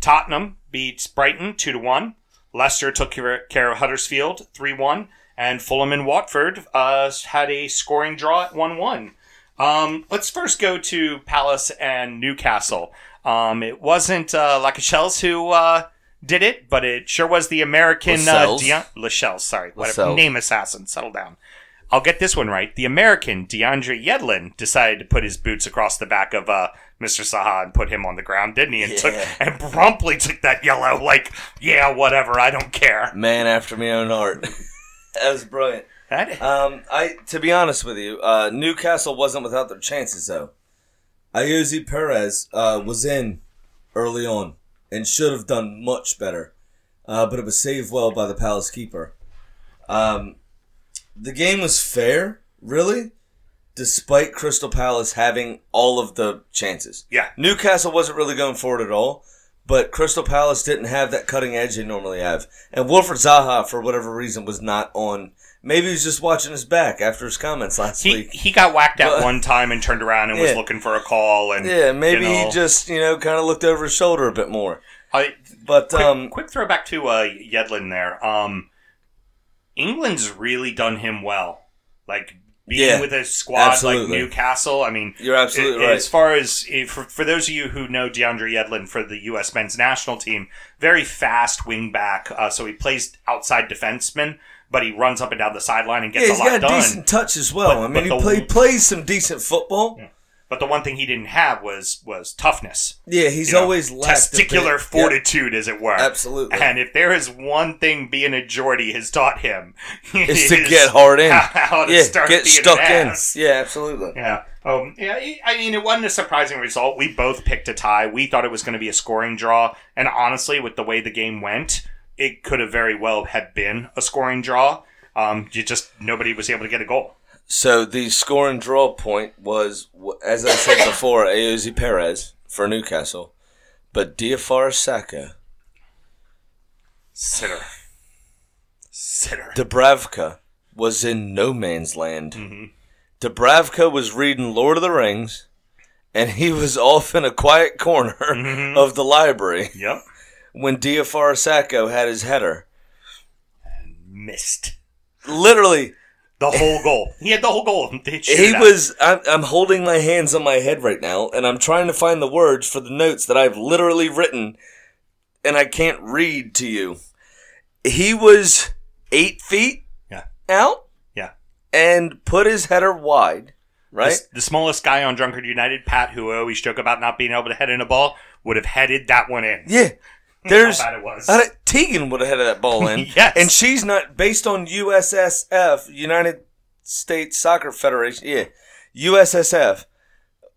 Tottenham beats Brighton 2 1. Leicester took care of Huddersfield 3 1. And Fulham and Watford uh, had a scoring draw at 1 1. Um, let's first go to Palace and Newcastle. Um, it wasn't uh, who uh, did it, but it sure was the American uh. Deion- Lascelles. Sorry, whatever. Lascelles. Name assassin. Settle down. I'll get this one right. The American DeAndre Yedlin decided to put his boots across the back of uh, Mr. Zaha and put him on the ground, didn't he? And took Yeah. and promptly took that yellow. Like, yeah, whatever. I don't care. Man after my own heart. That was brilliant. That- Um, I to be honest with you, uh, Newcastle wasn't without their chances though. Ayoze Perez uh, was in early on and should have done much better, uh, but it was saved well by the Palace keeper. Um, the game was fair, really, despite Crystal Palace having all of the chances. yeah. Newcastle wasn't really going forward at all, but Crystal Palace didn't have that cutting edge they normally have. And Wilfried Zaha, for whatever reason, was not on. Maybe he was just watching his back after his comments last He, week. he got whacked out But- one time and turned around and was looking for a call and Yeah, maybe you know, he just, you know, kind of looked over his shoulder a bit more. I- But, quick, um, quick throwback to uh, Yedlin there. Um, England's really done him well. Like being Yeah, with a squad absolutely. like Newcastle. I mean, You're absolutely a- right. As far as for, for those of you who know DeAndre Yedlin for the U.S. men's national team, very fast wing back. Uh, so he plays outside defenseman, but he runs up and down the sideline and gets he's a lot done. got a done. decent touch as well. But- I mean, he, the- play, plays some decent football. But the one thing he didn't have was was toughness. Yeah, he's You know, always bit. testicular Yeah, fortitude, as it were. absolutely. And if there is one thing being a Geordie has taught him, is to get hard in. How, yeah, get stuck in. ass. Yeah, absolutely. Yeah. Um, yeah. I mean, it wasn't a surprising result. We both picked a tie. We thought it was going to be a scoring draw, and honestly, with the way the game went, it could have very well had been a scoring draw. Um, you just nobody was able to get a goal. So the score and draw point was, as I said before, Ayoze Perez for Newcastle, but Diafara Saka, Sitter. Sitter. Dubravka was in no man's land. Mm-hmm. Dubravka was reading Lord of the Rings, and he was off in a quiet corner Mm-hmm. of the library Yep. When Diafara Saka had his header. And missed. Literally, The whole goal. He had the whole goal. He was. I'm, I'm holding my hands on my head right now, and I'm trying to find the words for the notes that I've literally written, and I can't read to you. He was eight feet Yeah. out Yeah. and put his header wide, right? The, the smallest guy on Drunkard United, Pat, who I always joke about not being able to head in a ball, would have headed that one in. yeah. There's. How bad it was. I Tegan would have headed that ball in. Yes. And she's not based on USSF, United States Soccer Federation. Yeah. USSF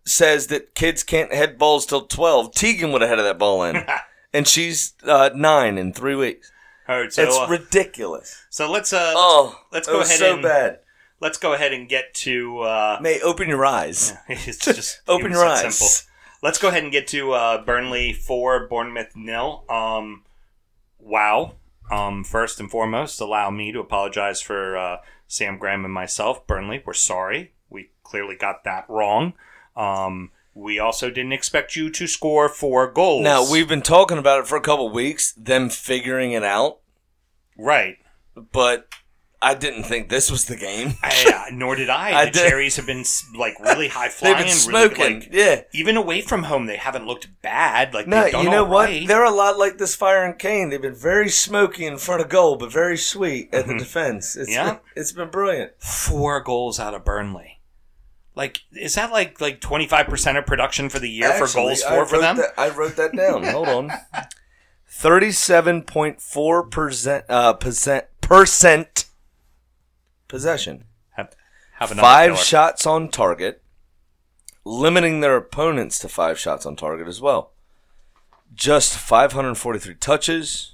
says that kids can't head balls till 12. Tegan would have headed that ball in. and she's uh, nine in three weeks. All right, so It's uh, ridiculous. so let's uh Oh, let's it go ahead so and bad. let's go ahead and get to uh May open your eyes. it's just Open your eyes. Simple. Let's go ahead and get to uh Burnley 4 Bournemouth nil. Um wow. Um first and foremost, allow me to apologize for uh Sam Graham and myself. Burnley, we're sorry. We clearly got that wrong. Um we also didn't expect you to score four goals. Now, we've been talking about it for a couple weeks, them figuring it out, right. but I didn't think this was the game. I, uh, nor did I. I the did- cherries have been like really high They've flying, been really, smoking. like, yeah. even away from home, they haven't looked bad. Like No, done you know what? right. They're a lot like this Fire and Cane. They've been very smoky in front of goal, but very sweet at the defense. It's Yeah. been, it's been brilliant. four goals out of Burnley. Like, is that like like twenty five percent of production for the year for goals I for for them? that- I wrote that down. Hold on. Thirty-seven point four percent uh, percent percent possession. Have, have another Five killer. shots on target, limiting their opponents to five shots on target as well. Just 543 touches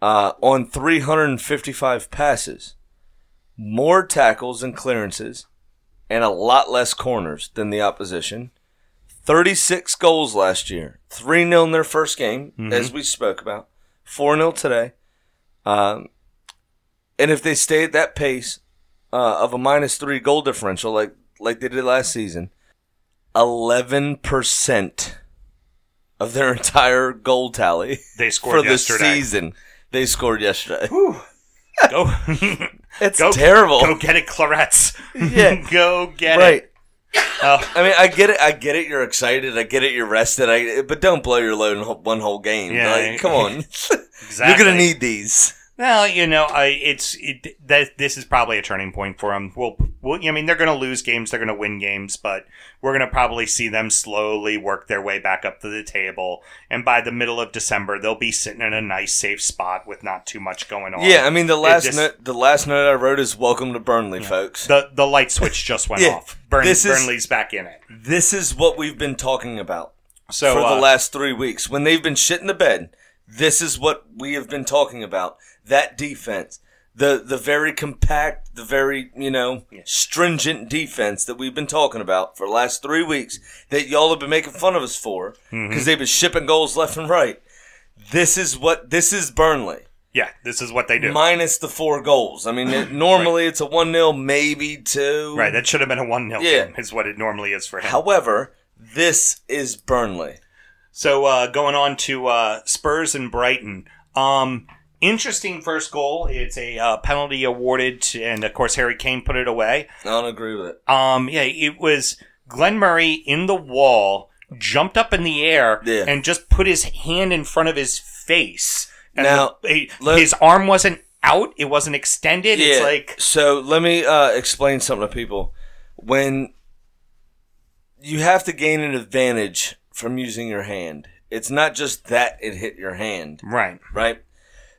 uh, on 355 passes. More tackles and clearances, and a lot less corners than the opposition. 36 goals last year. 3 0 in their first game, as we spoke about. 4 0 today. Um, and if they stay at that pace uh, of a minus three goal differential, like like they did last season, eleven percent of their entire goal tally They scored for scored the yesterday. season they scored yesterday. Go, It's go, terrible. Go get it, Clarets. Yeah. go get right. it. Oh, I mean, I get it. I get it. You're excited. I get it. You're rested. I, but don't blow your load in one whole game. Yeah. Like, come on. exactly. You're gonna need these. Well, you know, I it's it, that this is probably a turning point for them. We'll, we'll I mean, they're going to lose games, they're going to win games, but we're going to probably see them slowly work their way back up to the table. And by the middle of December, they'll be sitting in a nice, safe spot with not too much going on. Yeah, I mean the last just- note, the last note I wrote is "Welcome to Burnley, folks." the the light switch just went Yeah, off. Burn, is- Burnley's back in it. This is what we've been talking about So for uh, the last three weeks. When they've been shit in the bed, this is what we have been talking about. That defense, the the very compact, the very you know stringent defense that we've been talking about for the last three weeks that y'all have been making fun of us for because Mm-hmm. they've been shipping goals left and right. This is what this is Burnley yeah, this is what they do. minus the four goals. I mean, it, normally it's a one 0 maybe two. right, that should have been a one 0 Yeah. game. Is what it normally is for him. However, this is Burnley. So uh, going on to uh, Spurs and Brighton. Um, interesting first goal. It's a uh, penalty awarded, to, and of course Harry Kane put it away. I don't agree with it. Um, yeah, it was Glenn Murray in the wall, jumped up in the air, Yeah. and just put his hand in front of his face. And Now, the- he- let- his arm wasn't out; it wasn't extended. It's like so. Let me uh, explain something to people. When you have to gain an advantage from using your hand, it's not just that it hit your hand, right, right?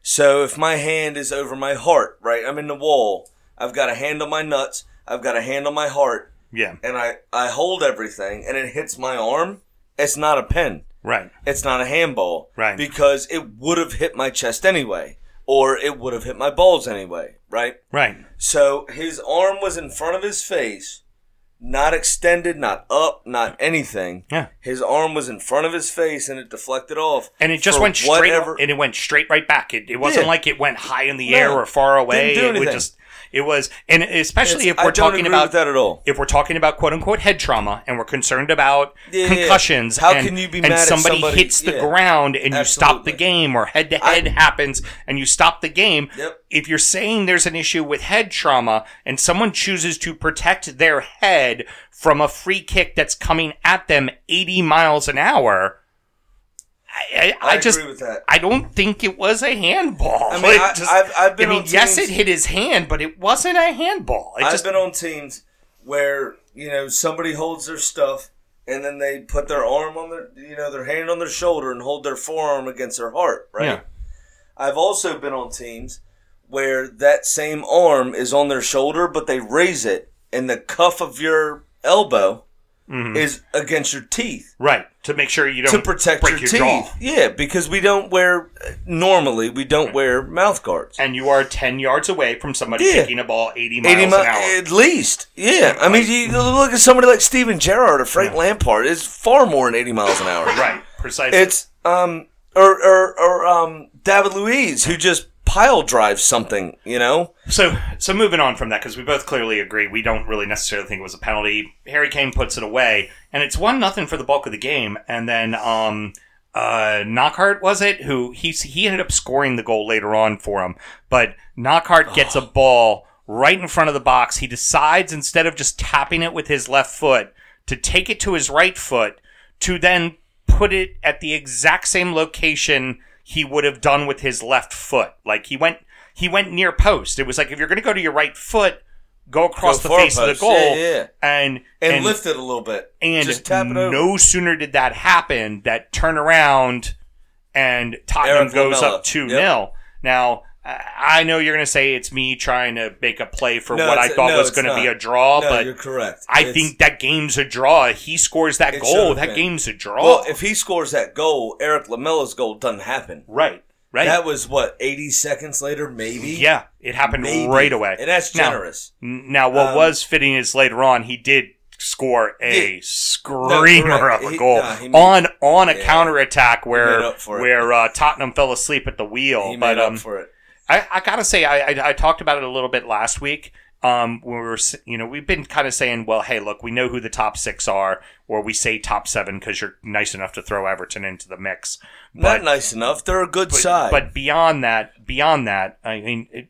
So if my hand is over my heart, right? I'm in the wall. I've got a hand on my nuts. I've got a hand on my heart, yeah, and I I hold everything, and it hits my arm. It's not a pen. right, it's not a handball. Right. Because it would have hit my chest anyway. Or it would have hit my balls anyway. Right? right. So his arm was in front of his face, not extended, not up, not anything. Yeah. His arm was in front of his face and it deflected off. And it just went straight, whatever- and it went straight right back. It, it wasn't Yeah. like it went high in the No. air or far away. Didn't do It would anything. just, it was, and especially It's- if we're I don't talking about that at all. if we're talking about quote unquote head trauma and we're concerned about Yeah, yeah. concussions How and, can you be and mad at somebody, somebody- hits the yeah. ground and you stop the game or head to head happens and you stop the game Yep. if you're saying there's an issue with head trauma and someone chooses to protect their head from a free kick that's coming at them 80 miles an hour I, I, I just with that. I don't think it was a handball. I mean, I- just- I've- been I mean, yes, it hit his hand, but it wasn't a handball. It I've just been on teams where you know somebody holds their stuff and then they put their arm on their you know their hand on their shoulder and hold their forearm against their heart right Yeah. i've also been on teams where that same arm is on their shoulder but they raise it and the cuff of your elbow Mm-hmm. is against your teeth right to make sure you don't to protect break your, your, teeth jaw. yeah because we don't wear normally we don't wear mouth guards and you are 10 yards away from somebody Yeah. kicking a ball 80 miles 80 mi- an hour. at least. Yeah. I mean, you look at somebody like Steven Gerrard or Frank Lampard, it's far more than 80 miles an hour. right, precisely. It's, um, or, or, or, um, David Luiz, who just pile drives something, you know? so, so moving on from that, because we both clearly agree, we don't really necessarily think it was a penalty. Harry Kane puts it away, and it's one nothing for the bulk of the game. And then, um, uh, Knockaert was it who he he ended up scoring the goal later on for him, but Knockaert gets a ball right in front of the box. He decides instead of just tapping it with his left foot to take it to his right foot to then put it at the exact same location he would have done with his left foot. Like he went he went near post. It was like if you're going to go to your right foot, go across Go the face of the goal Yeah, yeah. and And, lift it a little bit. and just tap it over. no sooner did that happen that turn around and Tottenham goes Lamela. up 2 Yep. 0. Now, I know you're going to say it's me trying to make a play for No, what I thought no, was going to be a draw, no, but you're correct. I It's- think that game's a draw. He scores that goal, that been. game's a draw. Well, if he scores that goal, Erik Lamela's goal doesn't happen. right, right. That was, what, 80 seconds later, maybe? yeah, it happened Maybe. right away. And that's generous. N- Now, what Um, was fitting is later on he did score a Yeah. screamer of a goal he on on a yeah. where up for it. where uh, Tottenham fell asleep at the wheel. he but made um, up for it. I, I gotta say, I, I I talked about it a little bit last week. Um, when we were, you know, we've been kind of saying, well, hey, look, we know who the top six are, or we say top seven because you're nice enough to throw Everton into the mix. But Not nice enough. They're a good but, side. but beyond that, beyond that, I mean, it,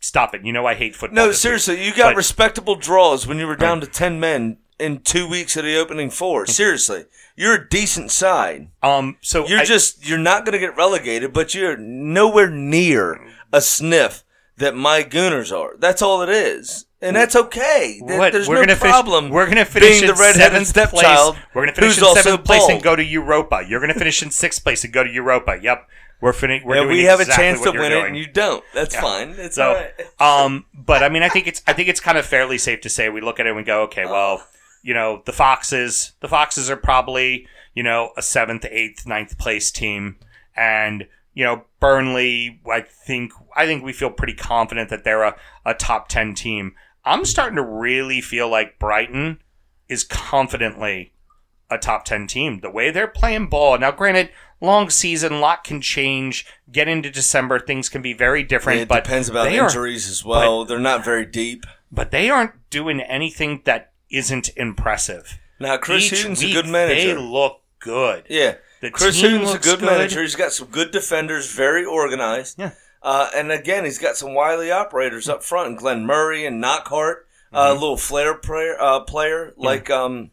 stop it. You know, I hate football. No, this week. seriously, you got But- respectable draws when you were down to ten men in two weeks of the opening four. Seriously, you're a decent side. Um, so You're I- just you're not going to get relegated, but you're nowhere near a sniff that my Gooners are. That's all it is, and that's okay. What? There's we're no gonna problem. Finish, we're gonna finish being in the redheaded seventh place. stepchild. We're gonna finish who's in seventh place bald. and go to Europa. You're gonna finish in sixth place and go to Europa. Yep. We're finishing. We're doing we have exactly a chance to win it, and you don't. That's Yeah. fine. It's So, right. um, but I mean, I think it's I think it's kind of fairly safe to say we look at it and we go, okay, well, you know, the Foxes, the Foxes are probably you know a seventh, eighth, ninth place team, and you know Burnley. I think I think we feel pretty confident that they're a, a top ten team. I'm starting to really feel like Brighton is confidently a top 10 team. The way they're playing ball. Now, granted, long season, lot can change. Get into December, things can be very different. it but depends about they are- injuries as well. They're not very deep. but they aren't doing anything that isn't impressive. Now, Chris Each Hughton's a good manager. They look good. yeah, The Chris Hughton's a good, good. manager. He's got some good defenders, very organized. Yeah. Uh, and again, he's got some wily operators up front, and Glenn Murray and Knockaert, Mm-hmm. uh, a little flair player, uh, player like um,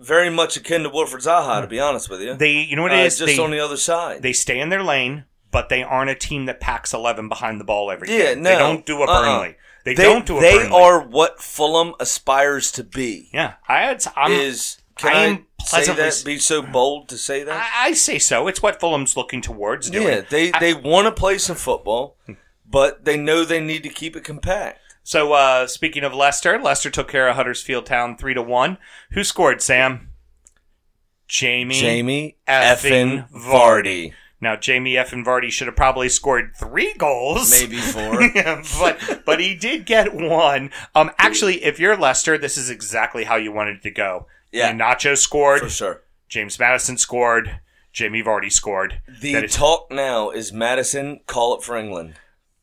very much akin to Wilfried Zaha, to be honest with you. They, you know what uh, it is? just they, on the other side. they stay in their lane, but they aren't a team that packs 11 behind the ball every Yeah, game. no. They don't do a Uh-uh. Burnley. They, they don't do a they Burnley. are what Fulham aspires to be. Yeah, I had. I'm, is can I I, am say that? Be so bold to say that? I, I say so. It's what Fulham's looking towards doing. yeah, they they want to play some football, but they know they need to keep it compact. So uh, speaking of Leicester, Leicester took care of Huddersfield Town three to one. Who scored? Sam. Jamie. Jamie effing effing Vardy, Now Jamie effing Vardy should have probably scored three goals. maybe four. Yeah, but but he did get one. Um, actually, if you're Leicester, this is exactly how you wanted it to go. Yeah. Nacho scored. for sure. James Maddison scored. Jamie Vardy scored. The That is- talk now is Maddison call it for England.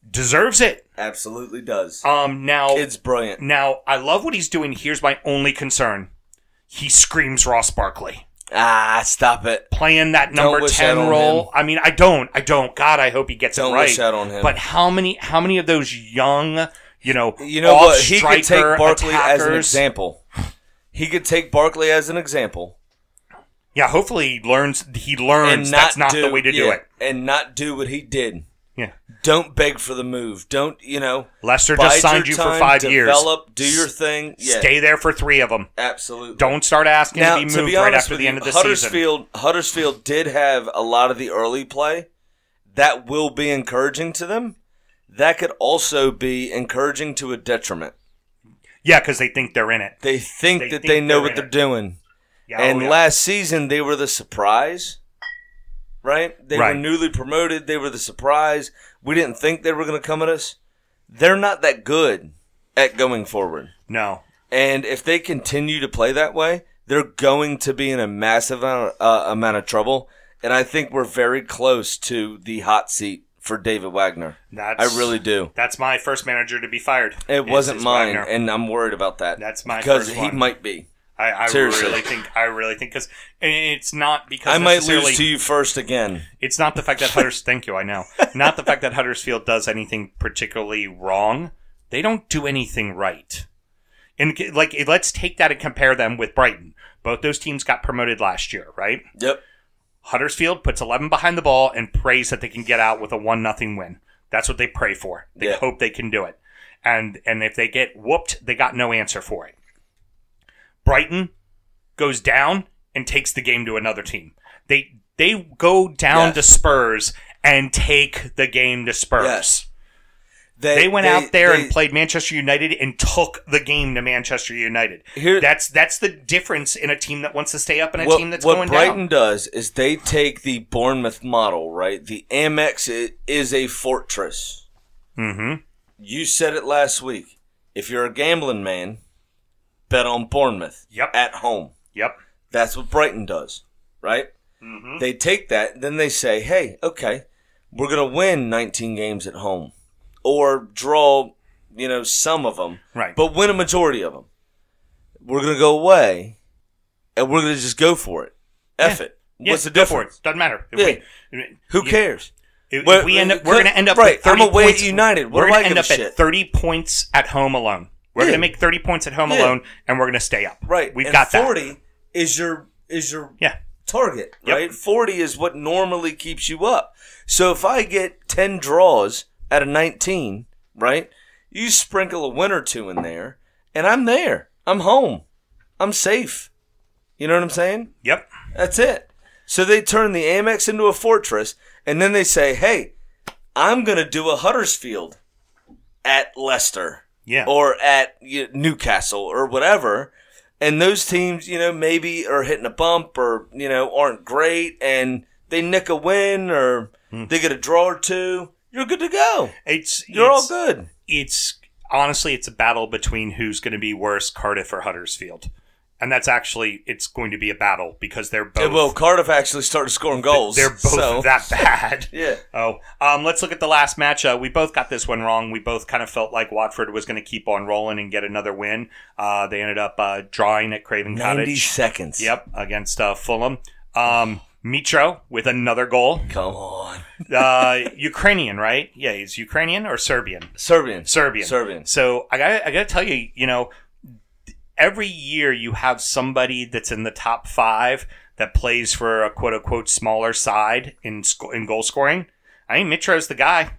deserves it. Absolutely does. Um, now It's brilliant. Now, I love what he's doing. Here's my only concern. He screams Ross Barkley. Ah, stop it. Playing that number 10 role. I mean, I don't. I don't. God, I hope he gets Don't it right. wish that on him. But how many how many of those young, you know, You know what? He could take Barkley as an example. He could take Barkley as an example Yeah, hopefully he learns he learns and that's not not do, the way to do it. and not do what he did. Yeah. Don't beg for the move. Don't you know? Leicester just signed you for time, 5 years. Develop, do your thing. Yeah, Stay there for 3 of them. absolutely. Don't start asking now, to be to moved be right after the you, end of the season. Huddersfield, Huddersfield did have a lot of the early play. That will be encouraging to them. That could also be encouraging to a detriment. Yeah, cuz they think they're in it. They think They that think they know they're what in they're it. doing. Yeah, and oh, yeah. last season they were the surprise. Right? They Right. were newly promoted. They were the surprise. We didn't think they were going to come at us. They're not that good at going forward. no. And if they continue to play that way, they're going to be in a massive amount uh, amount of trouble. And I think we're very close to the hot seat for David Wagner. That's I really do. That's my first manager to be fired. It wasn't mine, Wagner. and I'm worried about that. That's my because first he one. might be. I, I really think I really think because it's not because I might lose to you first again. It's not the fact that Hudders. thank you. I know. Not the fact that Huddersfield does anything particularly wrong. They don't do anything right. And like, let's take that and compare them with Brighton. Both those teams got promoted last year, right? Yep. Huddersfield puts 11 behind the ball and prays that they can get out with a one nothing win. That's what they pray for. They Yeah. hope they can do it. And and if they get whooped, they got no answer for it. Brighton goes down and takes the game to another team. They they go down Yes. to Spurs and take the game to Spurs. Yes. They went out there they- and played Manchester United and took the game to Manchester United. Here- that's that's the difference in a team that wants to stay up and a what, team that's going down. what Brighton does is they take the Bournemouth model, right? The Amex is a fortress. Mm-hmm. You said it last week. If you're a gambling man, bet on Bournemouth. Yep. At home. Yep. That's what Brighton does, right? Mm-hmm. They take that, then they say, hey, okay, we're going to win 19 games at home or draw, you know, some of them, Right. but win a majority of them. We're going to go away and we're going to just go for it. F it. Yeah, What's the difference? Doesn't matter. If Yeah. we, Who you- cares? If, if we end up, we're going to end up right, With 30 I'm away at United. What we're do gonna I end up a at 30 points at home alone. We're Yeah. going to make 30 points at home Yeah. alone, and we're going to stay up. Right. We've and got 40 is your is your Yeah. target, Yep. right? 40 is what normally keeps you up. So if I get 10 draws out of 19, right? You sprinkle a win or two in there, and I'm there. I'm home. I'm safe. You know what I'm saying? Yep. That's it. So they turn the Amex into a fortress, and then they say, hey, I'm going to do a Huddersfield at Leicester Yeah. or at you Newcastle or whatever. And those teams, you know, maybe are hitting a bump or, you know, aren't great and they nick a win or Hmm. they get a draw or two. You're good to go. it's You're all good. It's honestly, it's a battle between who's going to be worse, Cardiff or Huddersfield. And that's actually, it's going to be a battle because they're both. well, Cardiff actually started scoring goals. they're both so- that bad. Yeah. Oh, um, let's look at the last match. Uh, we both got this one wrong. We both kind of felt like Watford was going to keep on rolling and get another win. Uh, they ended up uh, drawing at Craven 90 Cottage. seconds. Yep, against uh, Fulham. Um, Mitro with another goal. Come on. Uh, Ukrainian, right? Yeah, he's Ukrainian or Serbian. Serbian. Serbian. Serbian. So I got I got to tell you, you know, every year you have somebody that's in the top five that plays for a quote unquote smaller side in sco- in goal scoring. I think Mitro's the guy.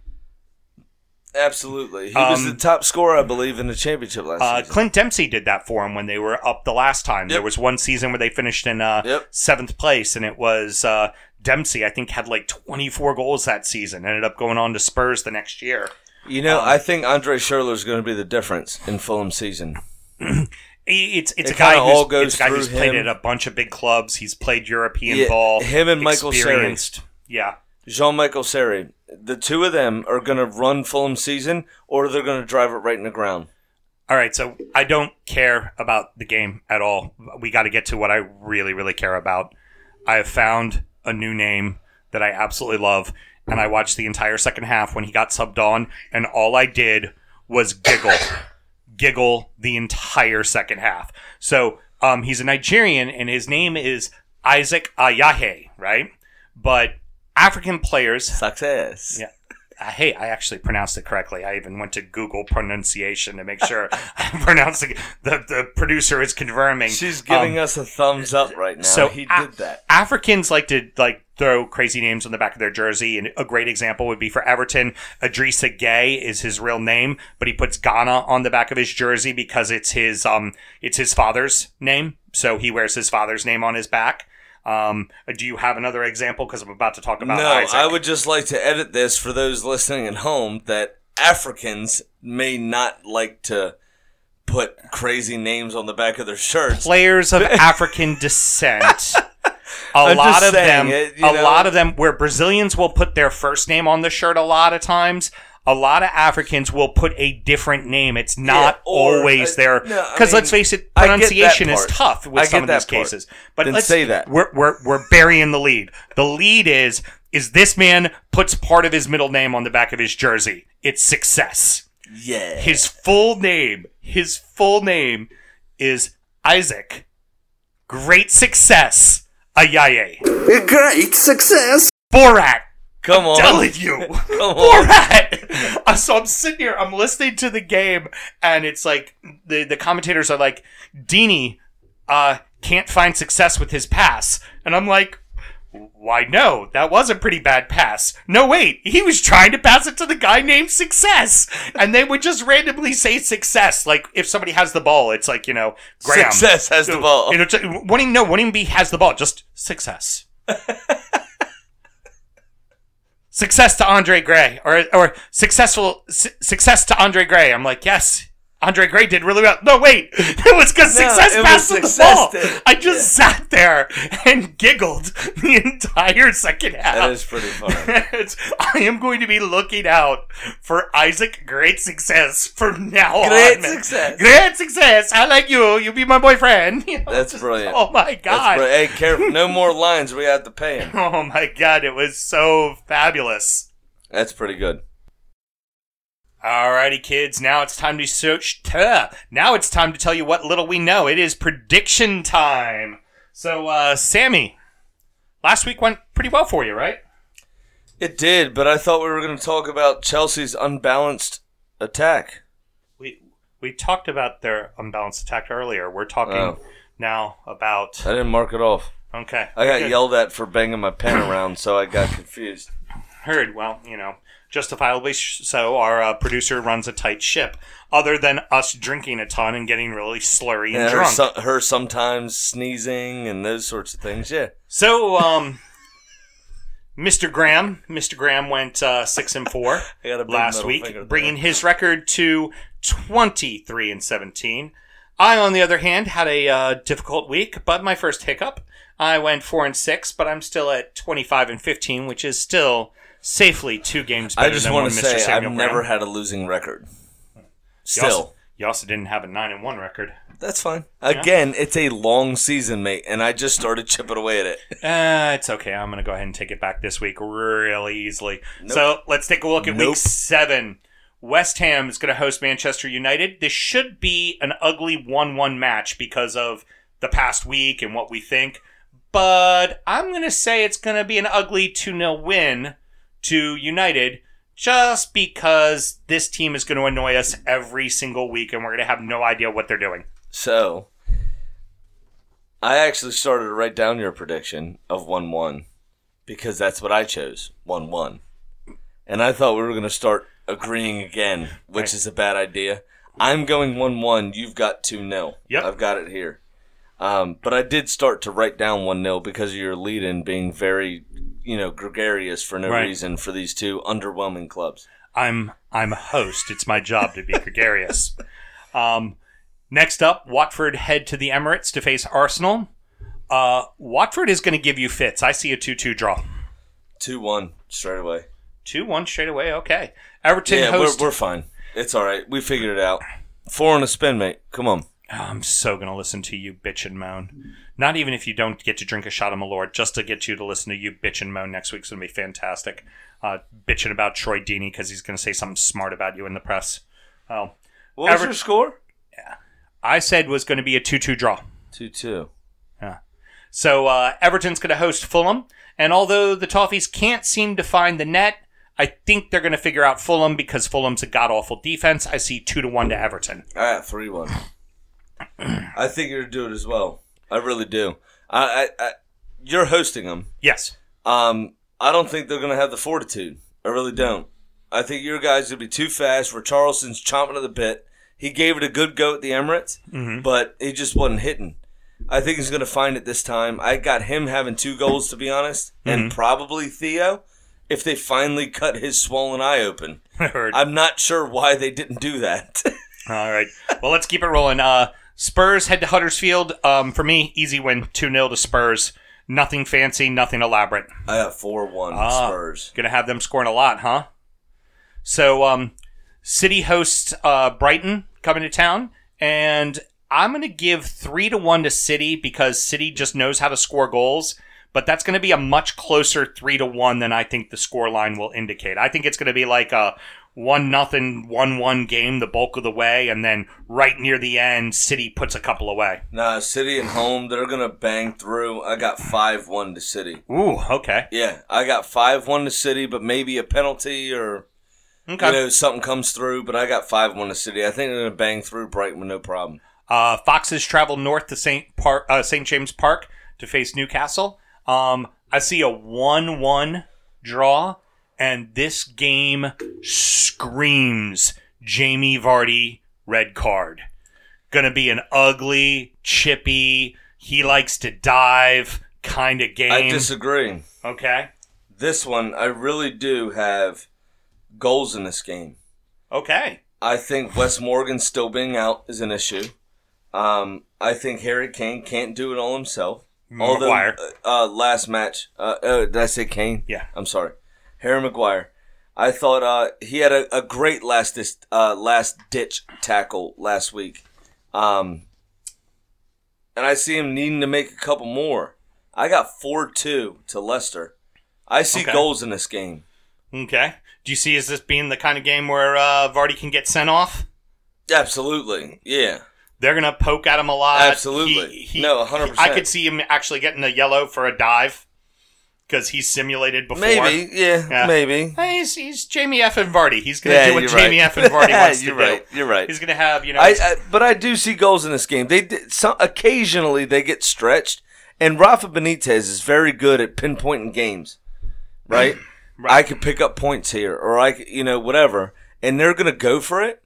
Absolutely. He was Um, the top scorer, I believe, in the championship last Uh, season. Clint Dempsey did that for him when they were up the last time. There Yep. was one season where they finished in uh, Yep. seventh place, and it was uh, Dempsey. I think had like 24 goals that season. Ended up going on to Spurs the next year. You know, um, I think André Schürrle is going to be the difference in Fulham season. It's it's It a guy kinda who's all goes it's a guy who's through played him. at a bunch of big clubs. He's played European Yeah, ball. him and Michael experienced. Yeah, Jean-Michael Seri, the two of them are going to run Fulham season, or they're going to drive it right in the ground. All right, so I don't care about the game at all. We got to get to what I really, really care about. I have found a new name that I absolutely love, and I watched the entire second half when he got subbed on, and all I did was giggle, giggle the entire second half. So um, he's a Nigerian, and his name is Isaac Ajayi, right? But African players Success. Yeah. Uh, hey, I actually pronounced it correctly. I even went to Google pronunciation to make sure I'm pronouncing. The, the producer is confirming. She's giving Um, us a thumbs up right now. so he A- did that. Africans like to like throw crazy names on the back of their jersey, and a great example would be for Everton. Idrissa Gueye is his real name, but he puts Gana on the back of his jersey because it's his um it's his father's name, so he wears his father's name on his back. Um, do you have another example? Because I'm about to talk about No, Isaac. I would just like to edit this for those listening at home that Africans may not like to put crazy names on the back of their shirts. players of African descent. A I'm lot of them, it, a know. lot of them, where Brazilians will put their first name on the shirt. A lot of times, a lot of Africans will put a different name. It's not Yeah, or, always uh, there no, I because let's face it, I get that pronunciation is tough with I some of these part. cases. But Then let's say that. we're we're we're burying the lead. The lead is is this man puts part of his middle name on the back of his jersey. It's success. Yeah. His full name, his full name is Isaac. Great success, Ajayi. Great success! Borat. Come on. Telling you. Come on. Borat. Uh, so I'm sitting here, I'm listening to the game, and it's like the, the commentators are like, Deeney uh, can't find success with his pass. And I'm like, why no? That was a pretty bad pass. No, wait, he was trying to pass it to the guy named Success. And they would just randomly say success. Like if somebody has the ball, it's like, you know, Graham. Success has the ball. It'll just, wouldn't even, no, wouldn't even be has the ball, just success. success to Andre Gray or or successful su- success to Andre Gray. I'm like, yes, Andre Gray did really well. No, wait, it was because No, success passed him the ball. I just sat there and giggled the entire second half. That is pretty funny. I am going to be looking out for Isaac Great Success from now on. Great success. Great success. I like you. You be my boyfriend. You know, That's just- brilliant. Oh my god. hey, careful. No more lines. We have to pay him. Oh my god, it was so fabulous. That's pretty good. Alrighty, kids. Now it's time to search. Tuh. Now it's time to tell you what little we know. It is prediction time. So, uh, Sammy, last week went pretty well for you, right? It did, but I thought we were going to talk about Chelsea's unbalanced attack. We We talked about their unbalanced attack earlier. We're talking Oh. now about. I didn't mark it off. Okay. I got good. yelled at for banging my pen around, so I got confused. Heard. Well, you know, justifiably so. Our uh, producer runs a tight ship. Other than us drinking a ton and getting really slurry and Yeah, her, drunk. so, her sometimes sneezing and those sorts of things. Yeah. So, um, Mr. Graham, Mr. Graham went uh, six and four I got a big last week, bringing his record to twenty-three and seventeen. I, on the other hand, had a uh, difficult week, but my first hiccup. I went four and six, but I'm still at twenty-five and fifteen, which is still safely two games better I just want to say I've never had a losing record. You Still, also, you also didn't have a nine and one record. that's fine. Again, it's a long season, mate, and I just started chipping away at it. Uh, it's okay. I'm going to go ahead and take it back this week really easily. So let's take a look at Nope. week seven. West Ham is going to host Manchester United. This should be an ugly 1 1 match because of the past week and what we think. But I'm going to say it's going to be an ugly 2 0 win to United just because this team is going to annoy us every single week and we're going to have no idea what they're doing. So, I actually started to write down your prediction of 1 1 because that's what I chose 1 1. And I thought we were going to start agreeing again, which is a bad idea. I'm going 1 1. You've got 2 0. Yep. I've got it here. Um, but I did start to write down 1 0 because of your lead in being very, you know, gregarious for no Right. reason for these two underwhelming clubs. I'm I'm a host. It's my job to be gregarious. Um, next up, Watford head to the Emirates to face Arsenal. Uh, Watford is going to give you fits. I see a two-two draw. 2 1 straight away. Two-one straight away. Okay. Everton Yeah, host. we're, we're fine. It's all right. We figured it out. Four on a spin, mate. Come on. Oh, I'm so going to listen to you bitch and moan. Not even if you don't get to drink a shot of Malört, just to get you to listen to you bitch and moan next week's going to be fantastic. Uh, bitching about Troy Deeney because he's going to say something smart about you in the press. Oh, What was your score? Yeah, I said was going to be a two-two draw. 2 2. Yeah. So uh, Everton's going to host Fulham, and although the Toffees can't seem to find the net, I think they're going to figure out Fulham because Fulham's a god awful defense. I see two to one to Everton. I got 3 1. I think you're going to do it as well. I really do. I, I, I You're hosting them. Yes, Um, I don't think they're going to have the fortitude. I really don't. I think your guys going to be too fast. For Charleston's chomping at the bit. He gave it a good go at the Emirates, but he just wasn't hitting. I think he's going to find it this time. I got him having two goals, to be honest, and probably Theo if they finally cut his swollen eye open. I heard. I'm not sure why they didn't do that. All right. Well, let's keep it rolling. Uh, Spurs head to Huddersfield. Um, for me, easy win, two 0 to Spurs. Nothing fancy, nothing elaborate. I got 4 1 Ah. Spurs. Gonna have them scoring a lot, huh? So, um, City hosts uh, Brighton coming to town, and I'm gonna give three to one to City because City just knows how to score goals. But that's going to be a much closer three to one than I think the score line will indicate. I think it's going to be like a one nothing, one one game the bulk of the way, and then right near the end, City puts a couple away. Nah, City and home, they're going to bang through. I got 5 1 to City. Ooh, okay, Yeah, I got 5 1 to City, but maybe a penalty or okay. you know something comes through. But I got 5 1 to City. I think they're going to bang through Brighton with no problem. Uh, Foxes travel north to St. Par- uh, St. James Park to face Newcastle. Um, I see a 1 1 draw, and this game screams Jamie Vardy red card. Gonna be an ugly, chippy, he likes to dive kind of game. I disagree. okay. This one, I really do have goals in this game. Okay. I think Wes Morgan still being out is an issue. Um, I think Harry Kane can't do it all himself. Although Maguire. uh, uh, last match, uh, uh, did I say Kane? Yeah. I'm sorry, Harry Maguire. I thought uh, he had a, a great last uh, last ditch tackle last week, um, and I see him needing to make a couple more. I got four two to Leicester. I see Okay. goals in this game. Okay. Do you see as this being the kind of game where uh, Vardy can get sent off? Absolutely, yeah. They're gonna poke at him a lot. Absolutely. No, 100%. I could see him actually getting a yellow for a dive. Because he's simulated before. Maybe, yeah, Yeah. maybe. He's, he's Jamie F. and Vardy. He's going to Yeah, do what Jamie right. F. and Vardy wants You're to do. right, you're right. He's going to have, you know, I, I but I do see goals in this game. They did, some, occasionally they get stretched, and Rafa Benitez is very good at pinpointing games. Right? I could pick up points here, or I, could, you know, whatever, and they're gonna go for it.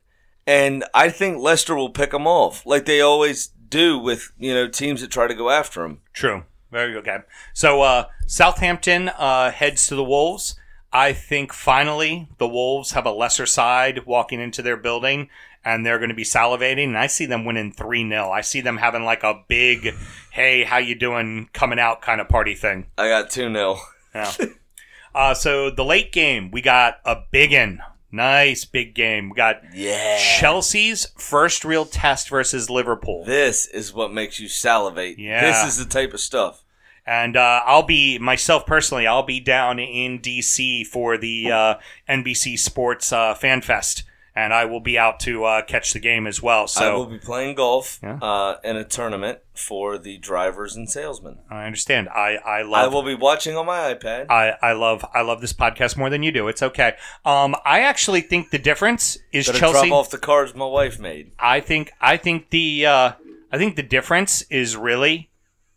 And I think Leicester will pick them off, like they always do with you know teams that try to go after them. True. Very good. Okay. So uh, Southampton uh, heads to the Wolves. I think finally the Wolves have a lesser side walking into their building and they're going to be salivating and I see them winning 3-0. I see them having like a big hey, how you doing coming out kind of party thing. I got two 0 Yeah. uh, so the late game, we got a big one. Nice big game. We got Yeah. Chelsea's first real test versus Liverpool. This is what makes you salivate. Yeah. This is the type of stuff. And uh, I'll be myself personally. I'll be down in DC for the uh, NBC Sports uh, Fan Fest, and I will be out to uh, catch the game as well. So I will be playing golf Yeah. uh, in a tournament for the drivers and salesmen. I understand. I I love. I will be watching on my iPad. I, I love I love this podcast more than you do. It's okay. Um, I actually think the difference is Gonna Chelsea. drop off the cards my wife made. I think I think the uh, I think the difference is really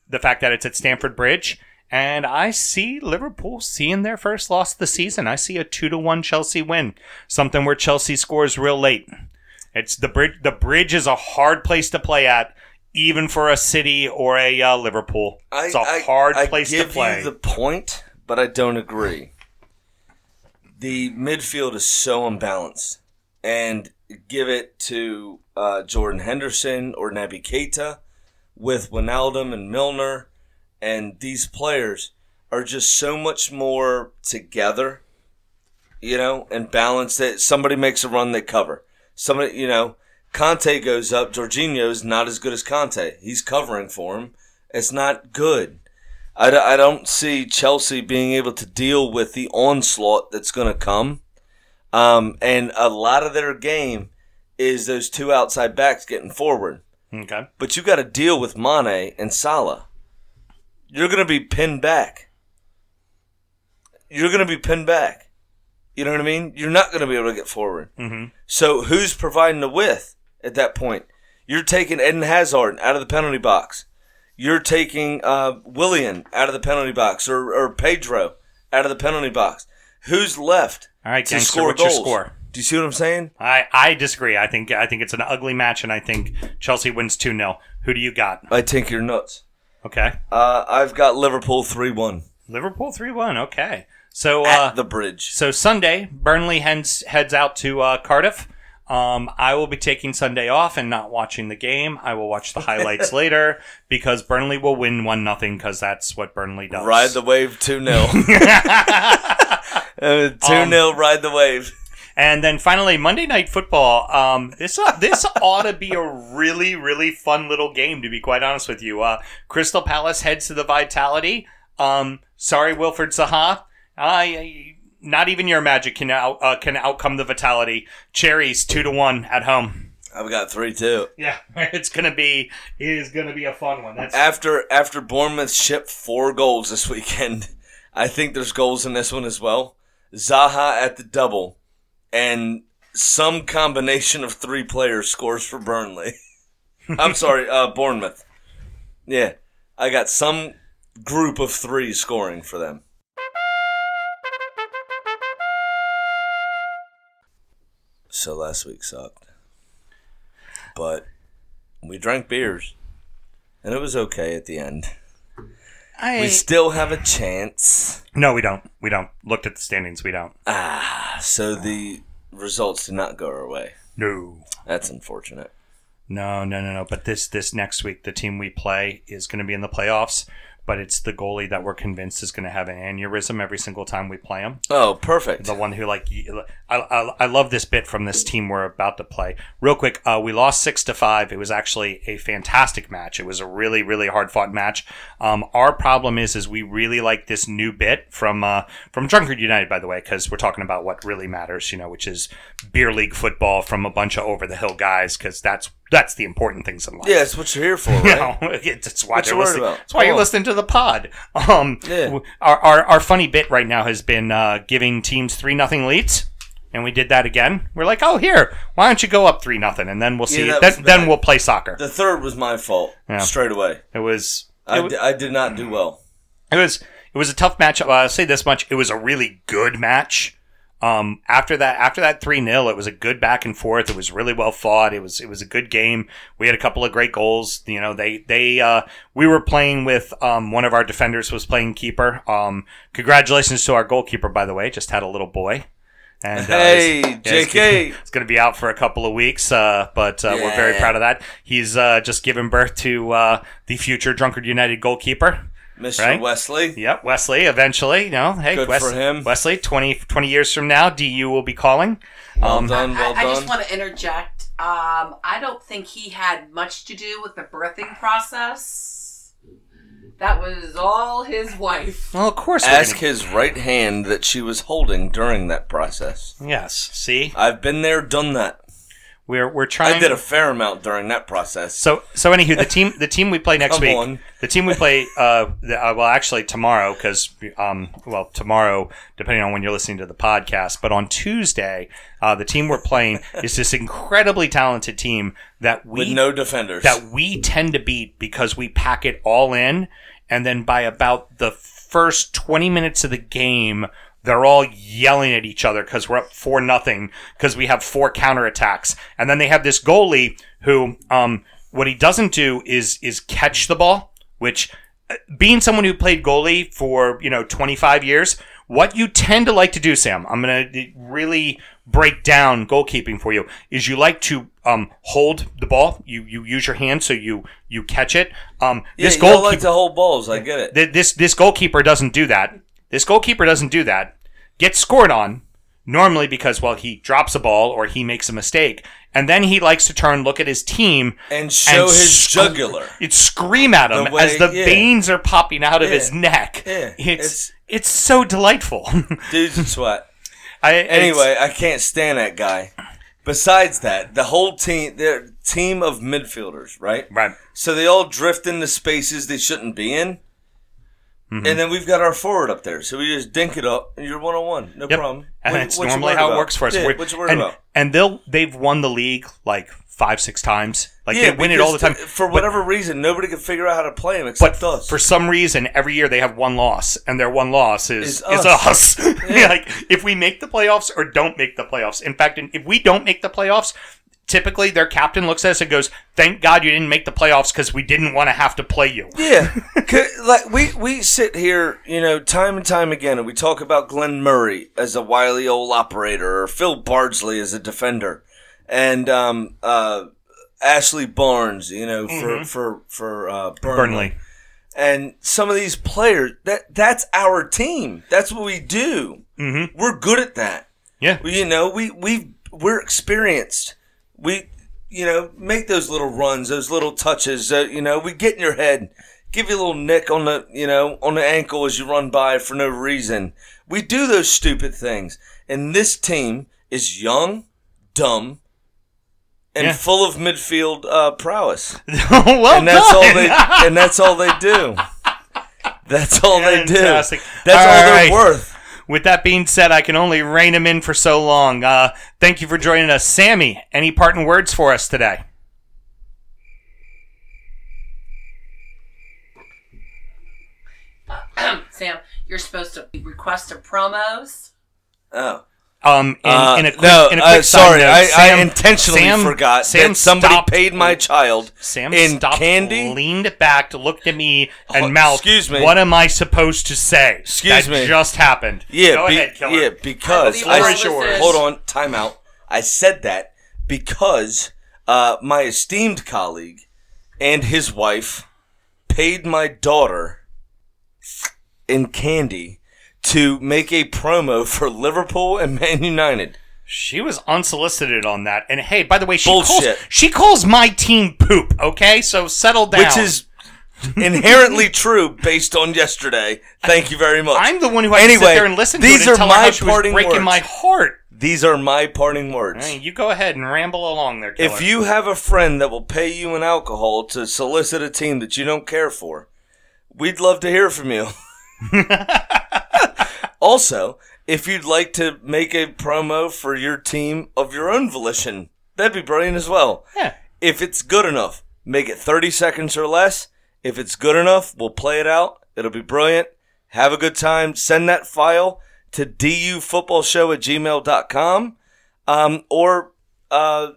the fact that it's at Stamford Bridge, and I see Liverpool seeing their first loss of the season. I see a two to one Chelsea win, something where Chelsea scores real late. It's the bridge. The bridge is a hard place to play at, even for a City or a uh, Liverpool. it's a hard I place give to play. you the point, but I don't agree. The midfield is so unbalanced, and give it to uh, Jordan Henderson or Naby Keita with Wijnaldum and Milner, and these players are just so much more together, you know, and balanced. That somebody makes a run, they cover. Somebody, you know, Kanté goes up. Jorginho is not as good as Kanté. He's covering for him. It's not good. I, d- I don't see Chelsea being able to deal with the onslaught that's going to come. Um, and a lot of their game is those two outside backs getting forward. okay. But you got to deal with Mane and Salah. You're going to be pinned back. You're going to be pinned back. You know what I mean? You're not going to be able to get forward. Mhm. So who's providing the width at that point? You're taking Eden Hazard out of the penalty box. You're taking uh, Willian out of the penalty box or, or Pedro out of the penalty box. Who's left All right, to gangster. score What's goals? your score? Do you see what I'm saying? I, I disagree. I think I think it's an ugly match, and I think Chelsea wins two 0 Who do you got? I think you're nuts. Okay. Uh, I've got Liverpool 3 1 Liverpool three one. Okay, so uh, at the bridge. so Sunday, Burnley heads heads out to uh, Cardiff. Um, I will be taking Sunday off and not watching the game. I will watch the highlights later because Burnley will win one nothing because that's what Burnley does. Ride the wave 2 0. 2 Um, 0, ride the wave. And then finally, Monday Night Football. Um, this uh, this ought to be a really really fun little game. To be quite honest with you, uh, Crystal Palace heads to the Vitality. Um, sorry, Wilfried Zaha. I not even your magic can out, uh, can outcome the Vitality. Cherries two to one at home. I've got 3 2. Yeah, it's gonna be it is gonna be a fun one. That's After, after Bournemouth shipped four goals this weekend, I think there's goals in this one as well. Zaha at the double, and some combination of three players scores for Burnley. I'm sorry, uh, Bournemouth. Yeah, I got some group of three scoring for them. So last week sucked. But we drank beers. And it was okay at the end. I, We still have a chance. no, we don't. We don't. Looked at the standings. We don't. Ah, so the results did not go our way. No. That's unfortunate. No, no, no, no. But this this next week, the team we play is going to be in the playoffs. But it's the goalie that we're convinced is going to have an aneurysm every single time we play him. Oh, perfect. The one who like I I love this bit from this team we're about to play. Real quick, uh, we lost six to five. It was actually a fantastic match. It was a really really hard fought match. Um, our problem is is we really like this new bit from uh, from Drunkard United, by the way, because we're talking about what really matters, you know, which is beer league football from a bunch of over the hill guys, because that's That's the important things in life. Yeah, that's what you're here for, right? You know, it's why What they're you worried listening. That's why you're listening to the pod. Um, Yeah. our, our our funny bit right now has been uh, giving teams three nothing leads, and we did that again. We're like, oh, here, why don't you go up three nothing, and then we'll see. that then, then we'll play soccer. The third was my fault Yeah. straight away. It was. I, It, I did not do well. it was it was a tough match. I'll say this much: it was a really good match. Um, after that, after that three 0 it was a good back and forth. It was really well fought. It was it was a good game. We had a couple of great goals. You know, they they uh, we were playing with um, one of our defenders was playing keeper. Um, congratulations to our goalkeeper, by the way. Just had a little boy. And, uh, Hey, he's- yeah, JK. He's going to be out for a couple of weeks, uh, but uh, we're very proud of that. He's uh, just given birth to uh, the future Drunkard United goalkeeper. Mr. Right? Wesley. Yep, Wesley. Eventually, you know, hey, Good Wes- for him. Wesley. 20, 20 years from now, DU will be calling. Well Um, done, well I, I done. just want to interject. Um, I don't think he had much to do with the birthing process. That was all his wife. Well, of course. Ask gonna- his right hand that she was holding during that process. yes. See, I've been there, done that. We're we're trying. I did a fair amount during that process. So so anywho, the team the team we play next week, on. the team we play, uh, the, uh well actually tomorrow because um well tomorrow depending on when you're listening to the podcast, but on Tuesday, uh, the team we're playing is this incredibly talented team that we with no defenders. that we tend to beat because we pack it all in and then by about the first 20 minutes of the game they're all yelling at each other because we're up four nothing because we have four counterattacks and then they have this goalie who um, what he doesn't do is is catch the ball which uh, being someone who played goalie for you know 25 years what you tend to like to do sam i'm going to really break down goalkeeping for you is you like to um, hold the ball you you use your hand so you you catch it um, yeah, this don't goalkeeper like to hold balls. I get it. th- this this goalkeeper doesn't do that. This goalkeeper doesn't do that. Gets scored on normally because well he drops a ball or he makes a mistake, and then he likes to turn, look at his team, And show his sc- jugular. It scream at him The way- as the yeah. veins are popping out of his neck. Yeah. It's, it's so delightful. Dudes in sweat. I, Anyway, I can't stand that guy. Besides that, the whole team, their team of midfielders, right? right. So they all drift into spaces they shouldn't be in. Mm-hmm. And then we've got our forward up there. So we just dink it up and you're one on one. No Yep. problem. And What- it's normally how about? it works for us. Yeah, We're- what you worried and, about? and they'll they've won the league like five six times. Like they win it all the time. For But- whatever reason, nobody can figure out how to play But except us. for some reason, every year they have one loss, and their one loss is Is is us. us. like if we make the playoffs or don't make the playoffs. In fact, if we don't make the playoffs, typically their captain looks at us and goes, "Thank God you didn't make the playoffs because we didn't want to have to play you." Yeah, like we we sit here, you know, time and time again, and we talk about Glenn Murray as a wily old operator, or Phil Bardsley as a defender, and um, uh, Ashley Barnes, you know, for for for uh, Burnley. Mm-hmm. Burnley. and some of these players. That that's our team. That's what we do. Mm-hmm. We're good at that. Yeah. You know, we we we're experienced. We, you know, make those little runs, those little touches. Uh, you know, we get in your head, give you a little nick on the, you know, on the ankle as you run by for no reason. We do those stupid things, and this team is young, dumb, and Yeah. full of midfield uh, prowess, well and that's all they and that's all they do. That's all they do. That's all, All they're worth. With that being said, I can only rein him in for so long. Uh, thank you for joining us, Sammy. Any parting words for us today? Sam, you're supposed to request a promos. Oh. Um, in, Uh, in a quick, no, in a uh, quick side sorry, note, I, Sam- I intentionally Sam- forgot Sam that somebody stopped- paid my child Sam in stopped, candy. leaned back, to looked at me, and Oh, mouthed, excuse me. What am I supposed to say? Excuse that me. just happened. Yeah, Go be- ahead, killer. yeah, because The I, floor is yours. hold on, time out. I said that because uh, my esteemed colleague and his wife paid my daughter in candy to make a promo for Liverpool and Man United. She was unsolicited on that. And hey, by the way, she calls Bullshit. she calls my team poop. Okay, so settle down. Which is inherently true based on yesterday. Thank you very much. I'm the one who had to Anyway, sit there and listen to these it and are my how she was parting breaking words. my heart. These are my parting words. Hey, you go ahead and ramble along there, Killer. If you have a friend that will pay you in alcohol to solicit a team that you don't care for, we'd love to hear from you. also, if you'd like to make a promo for your team of your own volition, that'd be brilliant as well. yeah. If it's good enough, make it 30 seconds or less. If it's good enough, we'll play it out. It'll be brilliant. Have a good time. Send that file to dufootballshow at gmail.com. Um, or, uh, Do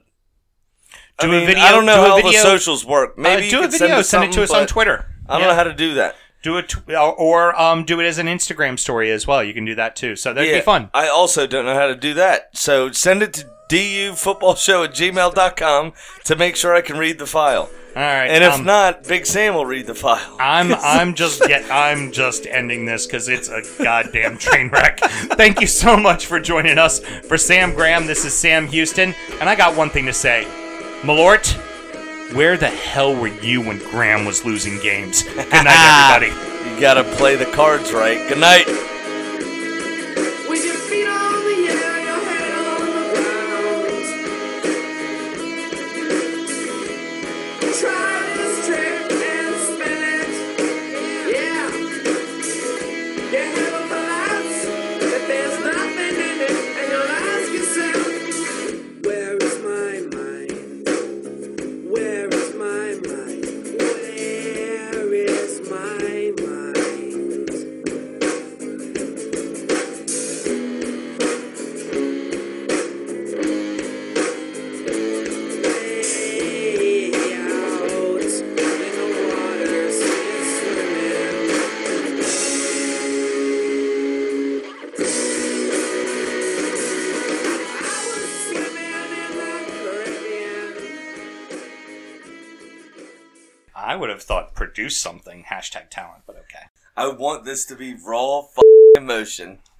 I a mean, video- I don't know do how video- the socials work. Maybe Uh, you do a video, send, send it to us on Twitter. I don't Yeah. know how to do that. Do it, or, or um, do it as an Instagram story as well. You can do that too. So that'd be fun. I also don't know how to do that. So send it to dufootballshow at gmail.com to make sure I can read the file. All right. And if um, not, Big Sam will read the file. I'm I'm just get I'm just ending this because it's a goddamn train wreck. Thank you so much for joining us. For Sam Graham, this is Sam Huston, and I got one thing to say, Malört. Where the hell were you when Graham was losing games? Good night, everybody. You gotta play the cards right. Good night. I would have thought produce something hashtag talent, but okay. I want this to be raw f- emotion.